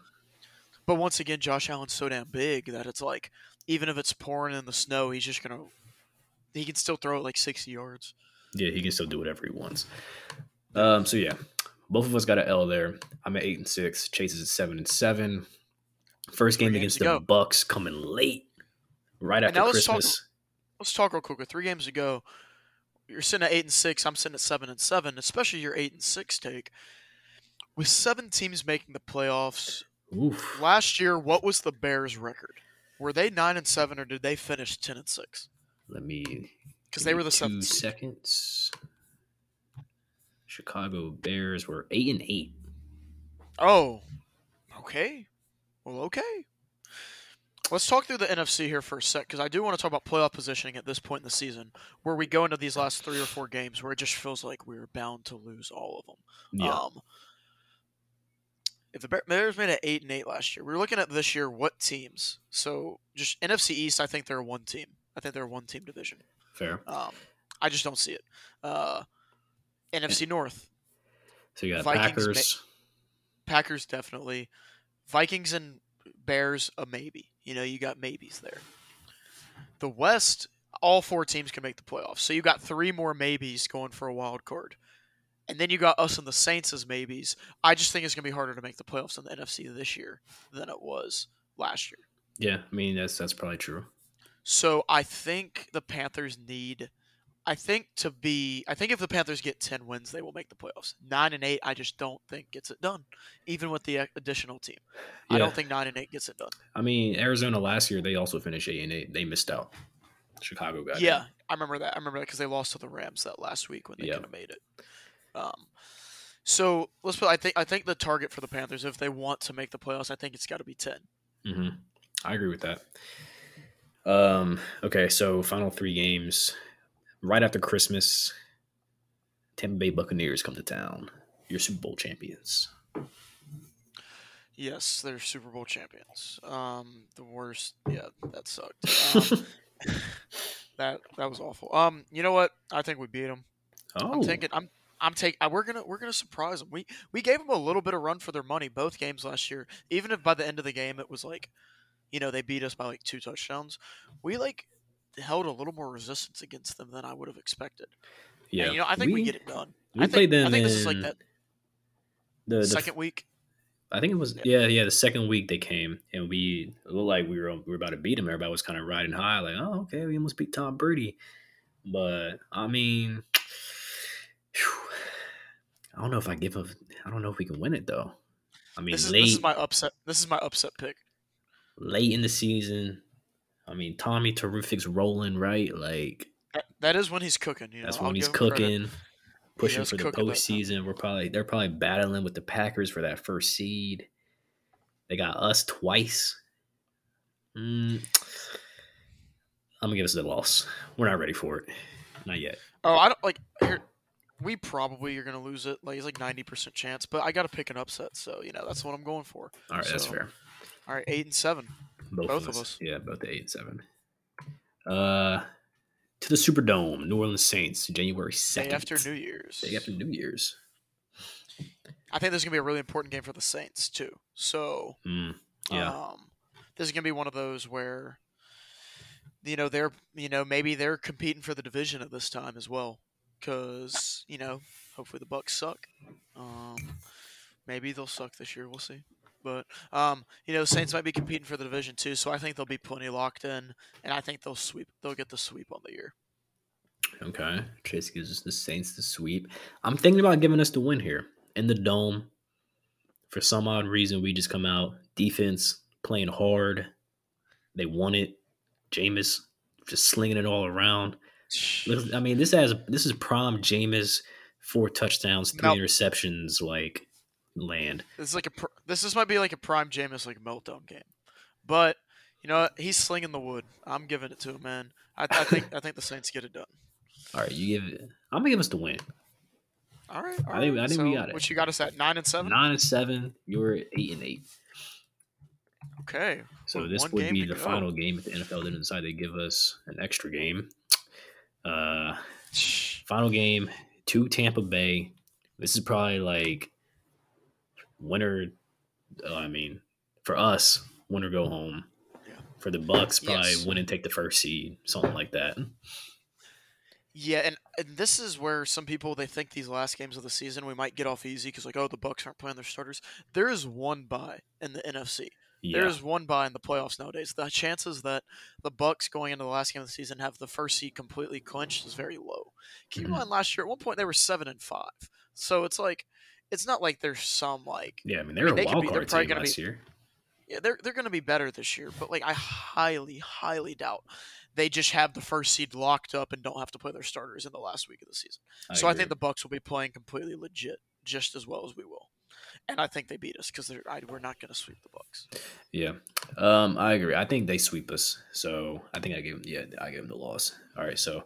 Speaker 2: But once again, Josh Allen's so damn big that it's like, even if it's pouring in the snow, he's just gonna. He can still throw it like sixty yards.
Speaker 1: yeah, he can still do whatever he wants. Um, so yeah, both of us got an L there. I'm at eight and six. Chase is at seven and seven. First game
Speaker 2: Three
Speaker 1: against the
Speaker 2: go.
Speaker 1: Bucs coming late, right after
Speaker 2: now let's talk-
Speaker 1: Christmas.
Speaker 2: Let's talk real quick. Three games to go, you're sitting at eight and six. I'm sitting at seven and seven. Especially your eight and six take. With seven teams making the playoffs
Speaker 1: Oof.
Speaker 2: last year, what was the Bears' record? Were they nine and seven, or did they finish ten and six?
Speaker 1: Let me
Speaker 2: Because they were the seed.
Speaker 1: seconds. Chicago Bears were eight and eight.
Speaker 2: Oh, okay. Well, okay. Let's talk through the NFC here for a sec, because I do want to talk about playoff positioning at this point in the season, where we go into these last three or four games where it just feels like we're bound to lose all of them.
Speaker 1: Yeah,
Speaker 2: Um, if the Bear- Bears made it eight and eight last year, we're looking at this year. What teams? So just NFC East, I think they're a one team. I think they're a one team division.
Speaker 1: fair.
Speaker 2: Um, I just don't see it. Uh, NFC North,
Speaker 1: So you got
Speaker 2: Vikings ma-
Speaker 1: Packers.
Speaker 2: Packers definitely, Vikings and Bears a maybe. You know, you got maybes there. The West, all four teams can make the playoffs. So you got three more maybes going for a wild card. And then you got us and the Saints as maybes. I just think it's going to be harder to make the playoffs in the NFC this year than it was last year.
Speaker 1: yeah, I mean that's that's probably true.
Speaker 2: So I think the Panthers need. I think to be. I think if the Panthers get ten wins, they will make the playoffs. Nine and eight, I just don't think gets it done, even with the additional team. I don't think nine and eight gets it done.
Speaker 1: I mean, Arizona last year they also finished eight and eight. They missed out. Chicago got.
Speaker 2: Yeah, I remember that. I remember that because they lost to the Rams that last week when they
Speaker 1: Yeah.
Speaker 2: could have made it. Um, so let's put. I think. I think the target for the Panthers, if they want to make the playoffs, I think it's got to be ten.
Speaker 1: hmm I agree with that. Um. Okay. So final three games, right after Christmas, Tampa Bay Buccaneers come to town. Your Super Bowl champions.
Speaker 2: Yes, they're Super Bowl champions. Um, the worst. Yeah, that sucked. Um, that that was awful. Um, you know what? I think we beat them.
Speaker 1: oh,
Speaker 2: I'm taking. I'm. I'm taking. We're gonna. We're gonna surprise them. We we gave them a little bit of run for their money both games last year. Even if by the end of the game it was like, you know, they beat us by like two touchdowns. We like held a little more resistance against them than I would have expected.
Speaker 1: yeah.
Speaker 2: And, you know, I think we, get it done.
Speaker 1: We
Speaker 2: I think,
Speaker 1: played them
Speaker 2: I think this is like that
Speaker 1: the, the
Speaker 2: second week.
Speaker 1: I think it was yeah, yeah. The second week they came and we looked like we were we were about to beat them. Everybody was kind of riding high, like, oh, okay, we almost beat Tom Brady. But I mean, phew, I don't know if I give a. I don't know if we can win it though. I mean,
Speaker 2: This is
Speaker 1: late
Speaker 2: this is my upset. This is my upset pick.
Speaker 1: late in the season. I mean, Tommy Terrific's rolling right, like
Speaker 2: That, that is when he's cooking. You know,
Speaker 1: that's
Speaker 2: I'll
Speaker 1: when he's
Speaker 2: give him credit.
Speaker 1: cooking, pushing for the
Speaker 2: cooking
Speaker 1: postseason. We're probably they're probably battling with the Packers for that first seed. They got us twice. Mm, I'm gonna give us a loss. We're not ready for it. Not yet.
Speaker 2: Oh, I don't like. Here, we probably are gonna lose it. Like it's like ninety percent chance, but I got to pick an upset. So you know that's what I'm going for.
Speaker 1: All right, that's fair.
Speaker 2: All right, eight and seven.
Speaker 1: Both,
Speaker 2: both
Speaker 1: of, us.
Speaker 2: us.
Speaker 1: Yeah, both eight and seven. Uh, to the Superdome, New Orleans Saints, January second.
Speaker 2: after New Year's.
Speaker 1: Day after New Year's.
Speaker 2: I think this is gonna be a really important game for the Saints too. So
Speaker 1: Mm, yeah.
Speaker 2: um, this is gonna be one of those where you know they're you know maybe they're competing for the division at this time as well because you know hopefully the Bucs suck. Um, maybe they'll suck this year. We'll see. But um, you know, Saints might be competing for the division too, so I think they'll be plenty locked in, and I think they'll sweep. They'll get the sweep on the year.
Speaker 1: Okay. Chase gives us the Saints the sweep. I'm thinking about giving us the win here in the dome. For some odd reason, we just come out defense playing hard. They won it. Jameis just slinging it all around. I mean, this has this is prime Jameis, four touchdowns, three
Speaker 2: Mel-
Speaker 1: interceptions, like land.
Speaker 2: This is like a pr- this is might be like a prime Jameis like meltdown game, but you know what? he's slinging the wood. I'm giving it to him, man. I, I think I think the Saints get it done.
Speaker 1: All right, you give it. I'm gonna give us the win.
Speaker 2: All right, all
Speaker 1: I think-
Speaker 2: right.
Speaker 1: I think we got it.
Speaker 2: What you got us at nine and seven?
Speaker 1: Nine and seven. You're eight and eight.
Speaker 2: Okay.
Speaker 1: So
Speaker 2: With
Speaker 1: this would be the
Speaker 2: go.
Speaker 1: final game if the NFL didn't decide to give us an extra game. Uh, final game to Tampa Bay. This is probably like winner. uh, I mean, for us, win or go home.
Speaker 2: Yeah.
Speaker 1: For the Bucs, probably
Speaker 2: Yes.
Speaker 1: win and take the first seed, something like that.
Speaker 2: Yeah, and, and this is where some people they think these last games of the season we might get off easy because like oh the Bucs aren't playing their starters. There is one buy in the NFC.
Speaker 1: Yeah,
Speaker 2: There is one buy in the playoffs nowadays. The chances that the Bucs going into the last game of the season have the first seed completely clinched is very low. Keep in
Speaker 1: Mhm.
Speaker 2: mind, last year at one point they were seven and five, so it's like it's not like there's some like
Speaker 1: yeah. I mean, they're
Speaker 2: mean, they
Speaker 1: a
Speaker 2: could
Speaker 1: wild
Speaker 2: be- they're
Speaker 1: card
Speaker 2: probably
Speaker 1: team last
Speaker 2: be-
Speaker 1: year.
Speaker 2: yeah they're they're going to be better this year, but like I highly highly doubt they just have the first seed locked up and don't have to play their starters in the last week of the season. so I think the Bucs will be playing completely legit, just as well as we will, and I think they beat us because we're not going to sweep the Bucs.
Speaker 1: Yeah, um, I agree. I think they sweep us, so I think I give them. Yeah, I give them the loss. All right, so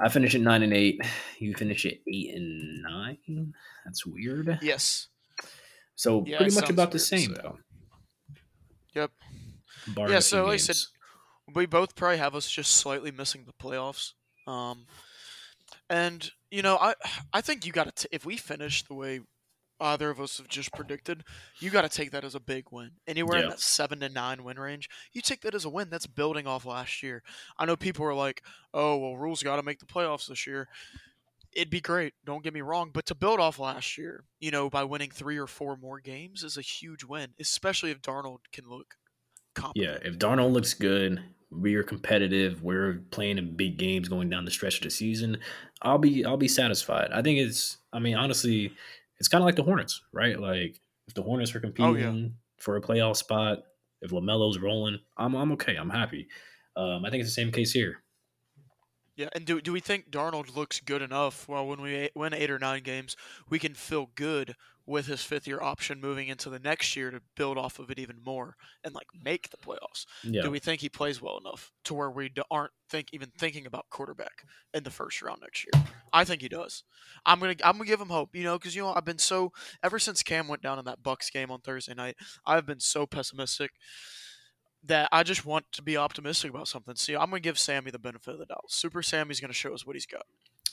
Speaker 1: I finish at nine and eight. You finish at eight and nine. That's weird.
Speaker 2: Yes.
Speaker 1: So
Speaker 2: Yeah,
Speaker 1: pretty much about the same
Speaker 2: so-
Speaker 1: though.
Speaker 2: Yep.
Speaker 1: Barring
Speaker 2: Yeah, so like I said, we both probably have us just slightly missing the playoffs. Um, and you know, I I think you got to if we finish the way either of us have just predicted, you got to take that as a big win. Anywhere in that seven to nine win range, you take that as a win. That's building off last year. I know people are like, "Oh, well, Rhule's got to make the playoffs this year." It'd be great. Don't get me wrong, but to build off last year, you know, by winning three or four more games is a huge win, especially if Darnold can look competent.
Speaker 1: yeah, if Darnold looks good, we're competitive, we're playing in big games going down the stretch of the season, I'll be I'll be satisfied. I think it's I mean honestly, it's kind of like the Hornets, right? Like if the Hornets are competing
Speaker 2: Oh, yeah.
Speaker 1: for a playoff spot, if LaMelo's rolling, I'm I'm okay. I'm happy. Um, I think it's the same case here.
Speaker 2: Yeah, and do do we think Darnold looks good enough? Well, when we win eight or nine games, we can feel good with his fifth year option moving into the next year to build off of it even more and like make the playoffs.
Speaker 1: Yeah,
Speaker 2: Do we think he plays well enough to where we aren't think even thinking about quarterback in the first round next year? I think he does. I'm gonna I'm gonna give him hope, you know, because you know I've been so ever since Cam went down in that Bucs game on Thursday night, I've been so pessimistic that I just want to be optimistic about something. See, I'm gonna give Sammy the benefit of the doubt. Super Sammy's gonna show us what he's got.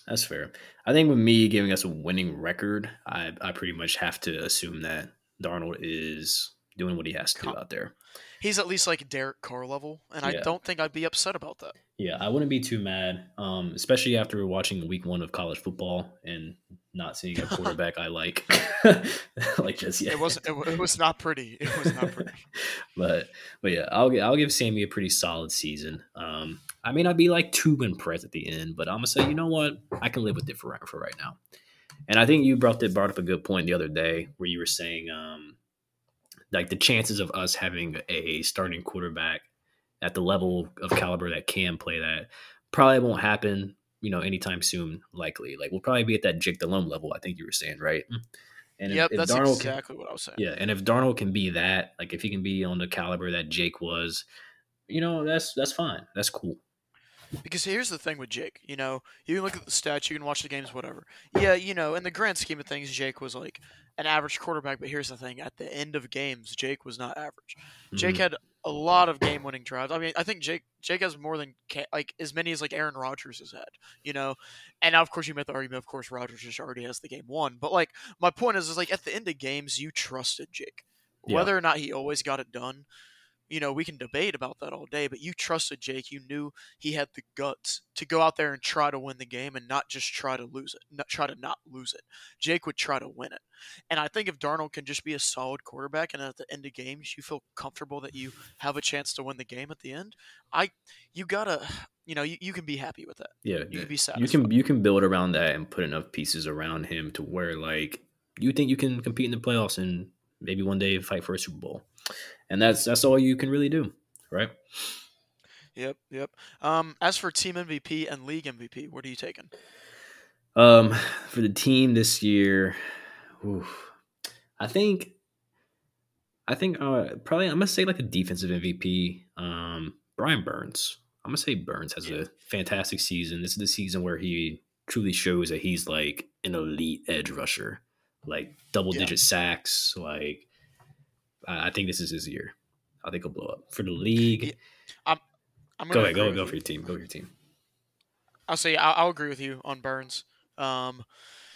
Speaker 1: That's fair. I think with me giving us a winning record, I I pretty much have to assume that Darnold is doing what he has to do out there.
Speaker 2: He's at least like Derek Carr level, and I don't think I'd be upset about that.
Speaker 1: Yeah, I wouldn't be too mad, um, especially after watching week one of college football and not seeing a quarterback I like, like just yet.
Speaker 2: It wasn't. It, it was not pretty. It was not pretty.
Speaker 1: but but yeah, I'll I'll give Sammy a pretty solid season. Um, I may not be like too impressed at the end, but I'm gonna say you know what, I can live with it for right, for right now. And I think you brought that brought up a good point the other day where you were saying um, like the chances of us having a starting quarterback at the level of caliber that can play that probably won't happen. You know, anytime soon. Likely, like we'll probably be at that Jake Delhomme level. I think you were saying, right? Mm. And
Speaker 2: yep,
Speaker 1: if
Speaker 2: that's
Speaker 1: Darnold can-
Speaker 2: exactly what I was saying.
Speaker 1: yeah, and if Darnold can be that, like if he can be on the caliber that Jake was, you know, that's that's fine. That's cool.
Speaker 2: Because here's the thing with Jake. You know, you can look at the stats, you can watch the games, whatever. Yeah, you know, in the grand scheme of things, Jake was like an average quarterback. But here's the thing: at the end of games, Jake was not average. Jake
Speaker 1: Mhm.
Speaker 2: had a lot of game-winning drives. I mean, I think Jake Jake has more than like as many as like Aaron Rodgers has had. You know, and now of course you make the argument. Of course, Rodgers just already has the game won. But like my point is, is like at the end of games, you trusted Jake,
Speaker 1: Yeah.
Speaker 2: whether or not he always got it done. You know, we can debate about that all day, but you trusted Jake. You knew he had the guts to go out there and try to win the game and not just try to lose it, not try to not lose it. Jake would try to win it. And I think if Darnold can just be a solid quarterback and at the end of games you feel comfortable that you have a chance to win the game at the end, I you gotta you know, you, you can be happy with that.
Speaker 1: yeah,
Speaker 2: You can be satisfied.
Speaker 1: you can you can build around that and put enough pieces around him to where like you think you can compete in the playoffs and maybe one day fight for a Super Bowl, and that's that's all you can really do, right?
Speaker 2: Yep, yep. Um, as for team MVP and league MVP, what are you taking?
Speaker 1: Um, for the team this year, oof, I think, I think uh, probably I'm gonna say like a defensive MVP. Um, Brian Burns. I'm gonna say Burns has
Speaker 2: Yeah.
Speaker 1: a fantastic season. This is the season where he truly shows that he's like an elite edge rusher, like double
Speaker 2: Yeah.
Speaker 1: digit sacks. Like, I think this is his year. I think he'll blow up for the league.
Speaker 2: Yeah, I'm
Speaker 1: Go
Speaker 2: gonna
Speaker 1: ahead, go go for your team. Go for your team.
Speaker 2: I'll say I'll, I'll agree with you on Burns. Um,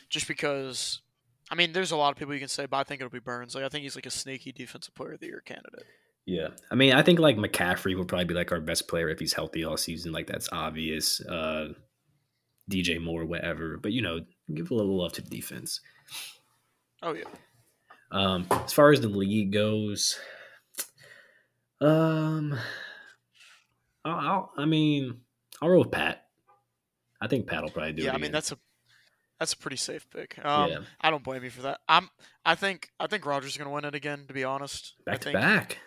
Speaker 2: just because, I mean, there's a lot of people you can say, but I think it'll be Burns. Like I think he's like a sneaky defensive player of the year candidate.
Speaker 1: Yeah, I mean, I think like McCaffrey will probably be like our best player if he's healthy all season. Like that's obvious. Uh, DJ Moore, whatever. But you know, give a little love to the defense.
Speaker 2: Oh yeah.
Speaker 1: Um, as far as the league goes, um, I'll, I'll I mean, I'll roll with Pat. I think Pat will probably do
Speaker 2: yeah,
Speaker 1: it.
Speaker 2: I mean
Speaker 1: again.
Speaker 2: that's a that's a pretty safe pick. Um,
Speaker 1: yeah,
Speaker 2: I don't blame you for that. I'm I think I think Rodgers is gonna win it again. To be honest, I
Speaker 1: back to
Speaker 2: think,
Speaker 1: back.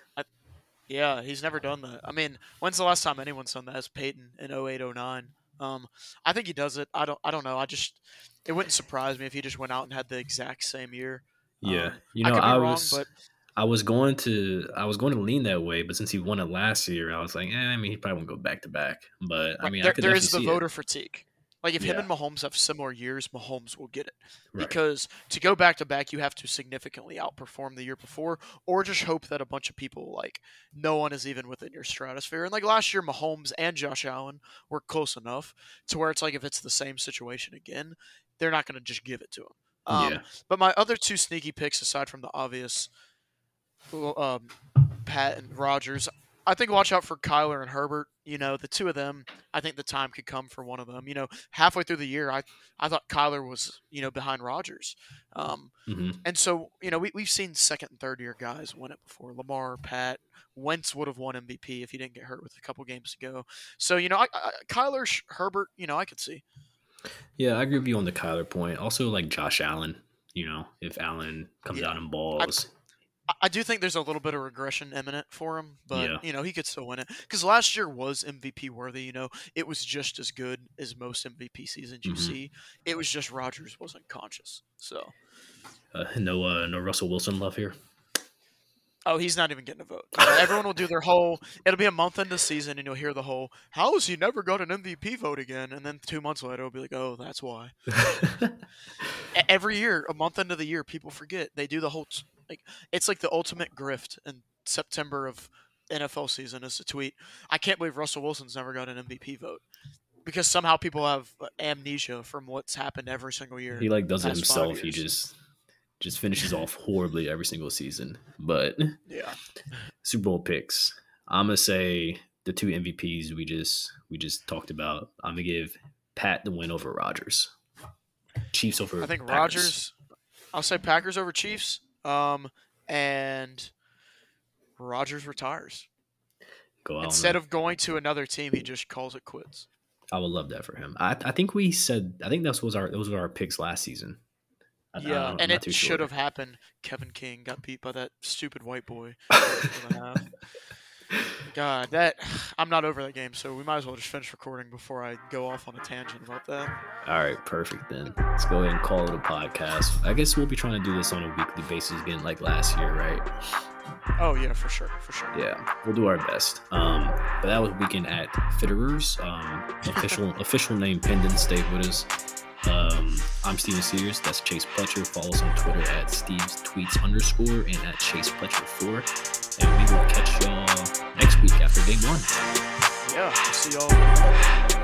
Speaker 2: Yeah, he's never done that. I mean, when's the last time anyone's done that? As Peyton in 08, 09. Um, I think he does it. I don't. I don't know. I just it wouldn't surprise me if he just went out and had the exact same year.
Speaker 1: Yeah,
Speaker 2: Um,
Speaker 1: you know,
Speaker 2: I
Speaker 1: I
Speaker 2: wrong,
Speaker 1: was.
Speaker 2: but
Speaker 1: I was going to I was going to lean that way, but since he won it last year, I was like, eh, I mean, he probably won't go back to back. But I mean, I
Speaker 2: there, there the
Speaker 1: see
Speaker 2: voter fatigue. Like if him and Mahomes have similar years, Mahomes will get it.
Speaker 1: it. Right.
Speaker 2: Because to go back to back, you have to significantly outperform the year before, or just hope that a bunch of people like no one is even within your stratosphere. And like last year, Mahomes and Josh Allen were close enough to where it's like if it's the same situation again, they're not going to just give it to him. Um,
Speaker 1: yeah,
Speaker 2: But my other two sneaky picks, aside from the obvious, um, Pat and Rodgers, I think watch out for Kyler and Herbert. You know, the two of them. I think the time could come for one of them. You know, halfway through the year, I I thought Kyler was you know behind Rodgers, um,
Speaker 1: hmm
Speaker 2: and so you know we we've seen second and third year guys win it before. Lamar, Pat, Wentz would have won MVP if he didn't get hurt with a couple games ago. So you know, I, I, Kyler, Sh- Herbert, you know, I could see.
Speaker 1: Yeah, I agree with you on the Kyler point. Also, like Josh Allen. You know, if Allen comes
Speaker 2: Yeah.
Speaker 1: out and balls,
Speaker 2: I- do think there's a little bit of regression imminent for him, but
Speaker 1: Yeah.
Speaker 2: you know he could still win it because last year was MVP worthy. You know, it was just as good as most MVP seasons you
Speaker 1: Mhm.
Speaker 2: see. It was just Rodgers wasn't conscious. So,
Speaker 1: uh, no, uh, no Russell Wilson love here.
Speaker 2: oh, he's not even getting a vote. Everyone will do their whole. It'll be a month into the season, and you'll hear the whole, "How has he never got an MVP vote again?" And then two months later, it'll be like, "Oh, that's why." Every year, a month into the year, people forget. They do the whole like it's like the ultimate grift in September of NFL season is a tweet, "I can't believe Russell Wilson's never got an MVP vote." Because somehow people have uh, amnesia from what's happened every single year.
Speaker 1: he like does it himself. He just just finishes off horribly every single season. But
Speaker 2: Yeah.
Speaker 1: Super Bowl picks. I'm gonna say the two MVPs we just we just talked about. I'm gonna give Pat the win over Rodgers. Chiefs over.
Speaker 2: I think
Speaker 1: Packers.
Speaker 2: Rodgers. I'll say Packers over Chiefs. Um, and Rodgers retires
Speaker 1: go
Speaker 2: instead of going to another team. He just calls it quits.
Speaker 1: I would love that for him. I, I think we said. I think that was our those were our picks last season. I- I
Speaker 2: Yeah,
Speaker 1: I'm
Speaker 2: and it should
Speaker 1: sure.
Speaker 2: have happened. Kevin King got beat by that stupid white boy. and a half. God, that I'm not over that game, so we might as well just finish recording before I go off on a tangent about that.
Speaker 1: All right, perfect then. Let's go ahead and call it a podcast. I guess we'll be trying to do this on a weekly basis again, like last year, right?
Speaker 2: Oh yeah, for sure, for sure.
Speaker 1: Yeah, we'll do our best. Um, but that was weekend at Fitterer's. Um, official official name pendant. Stay with us. Um, I'm Steven Sears. That's Chase Pletcher. Follow us on Twitter at Steve's Tweets underscore and at Chase Pletcher four. And we will catch y'all week after game one.
Speaker 2: Yeah, see y'all.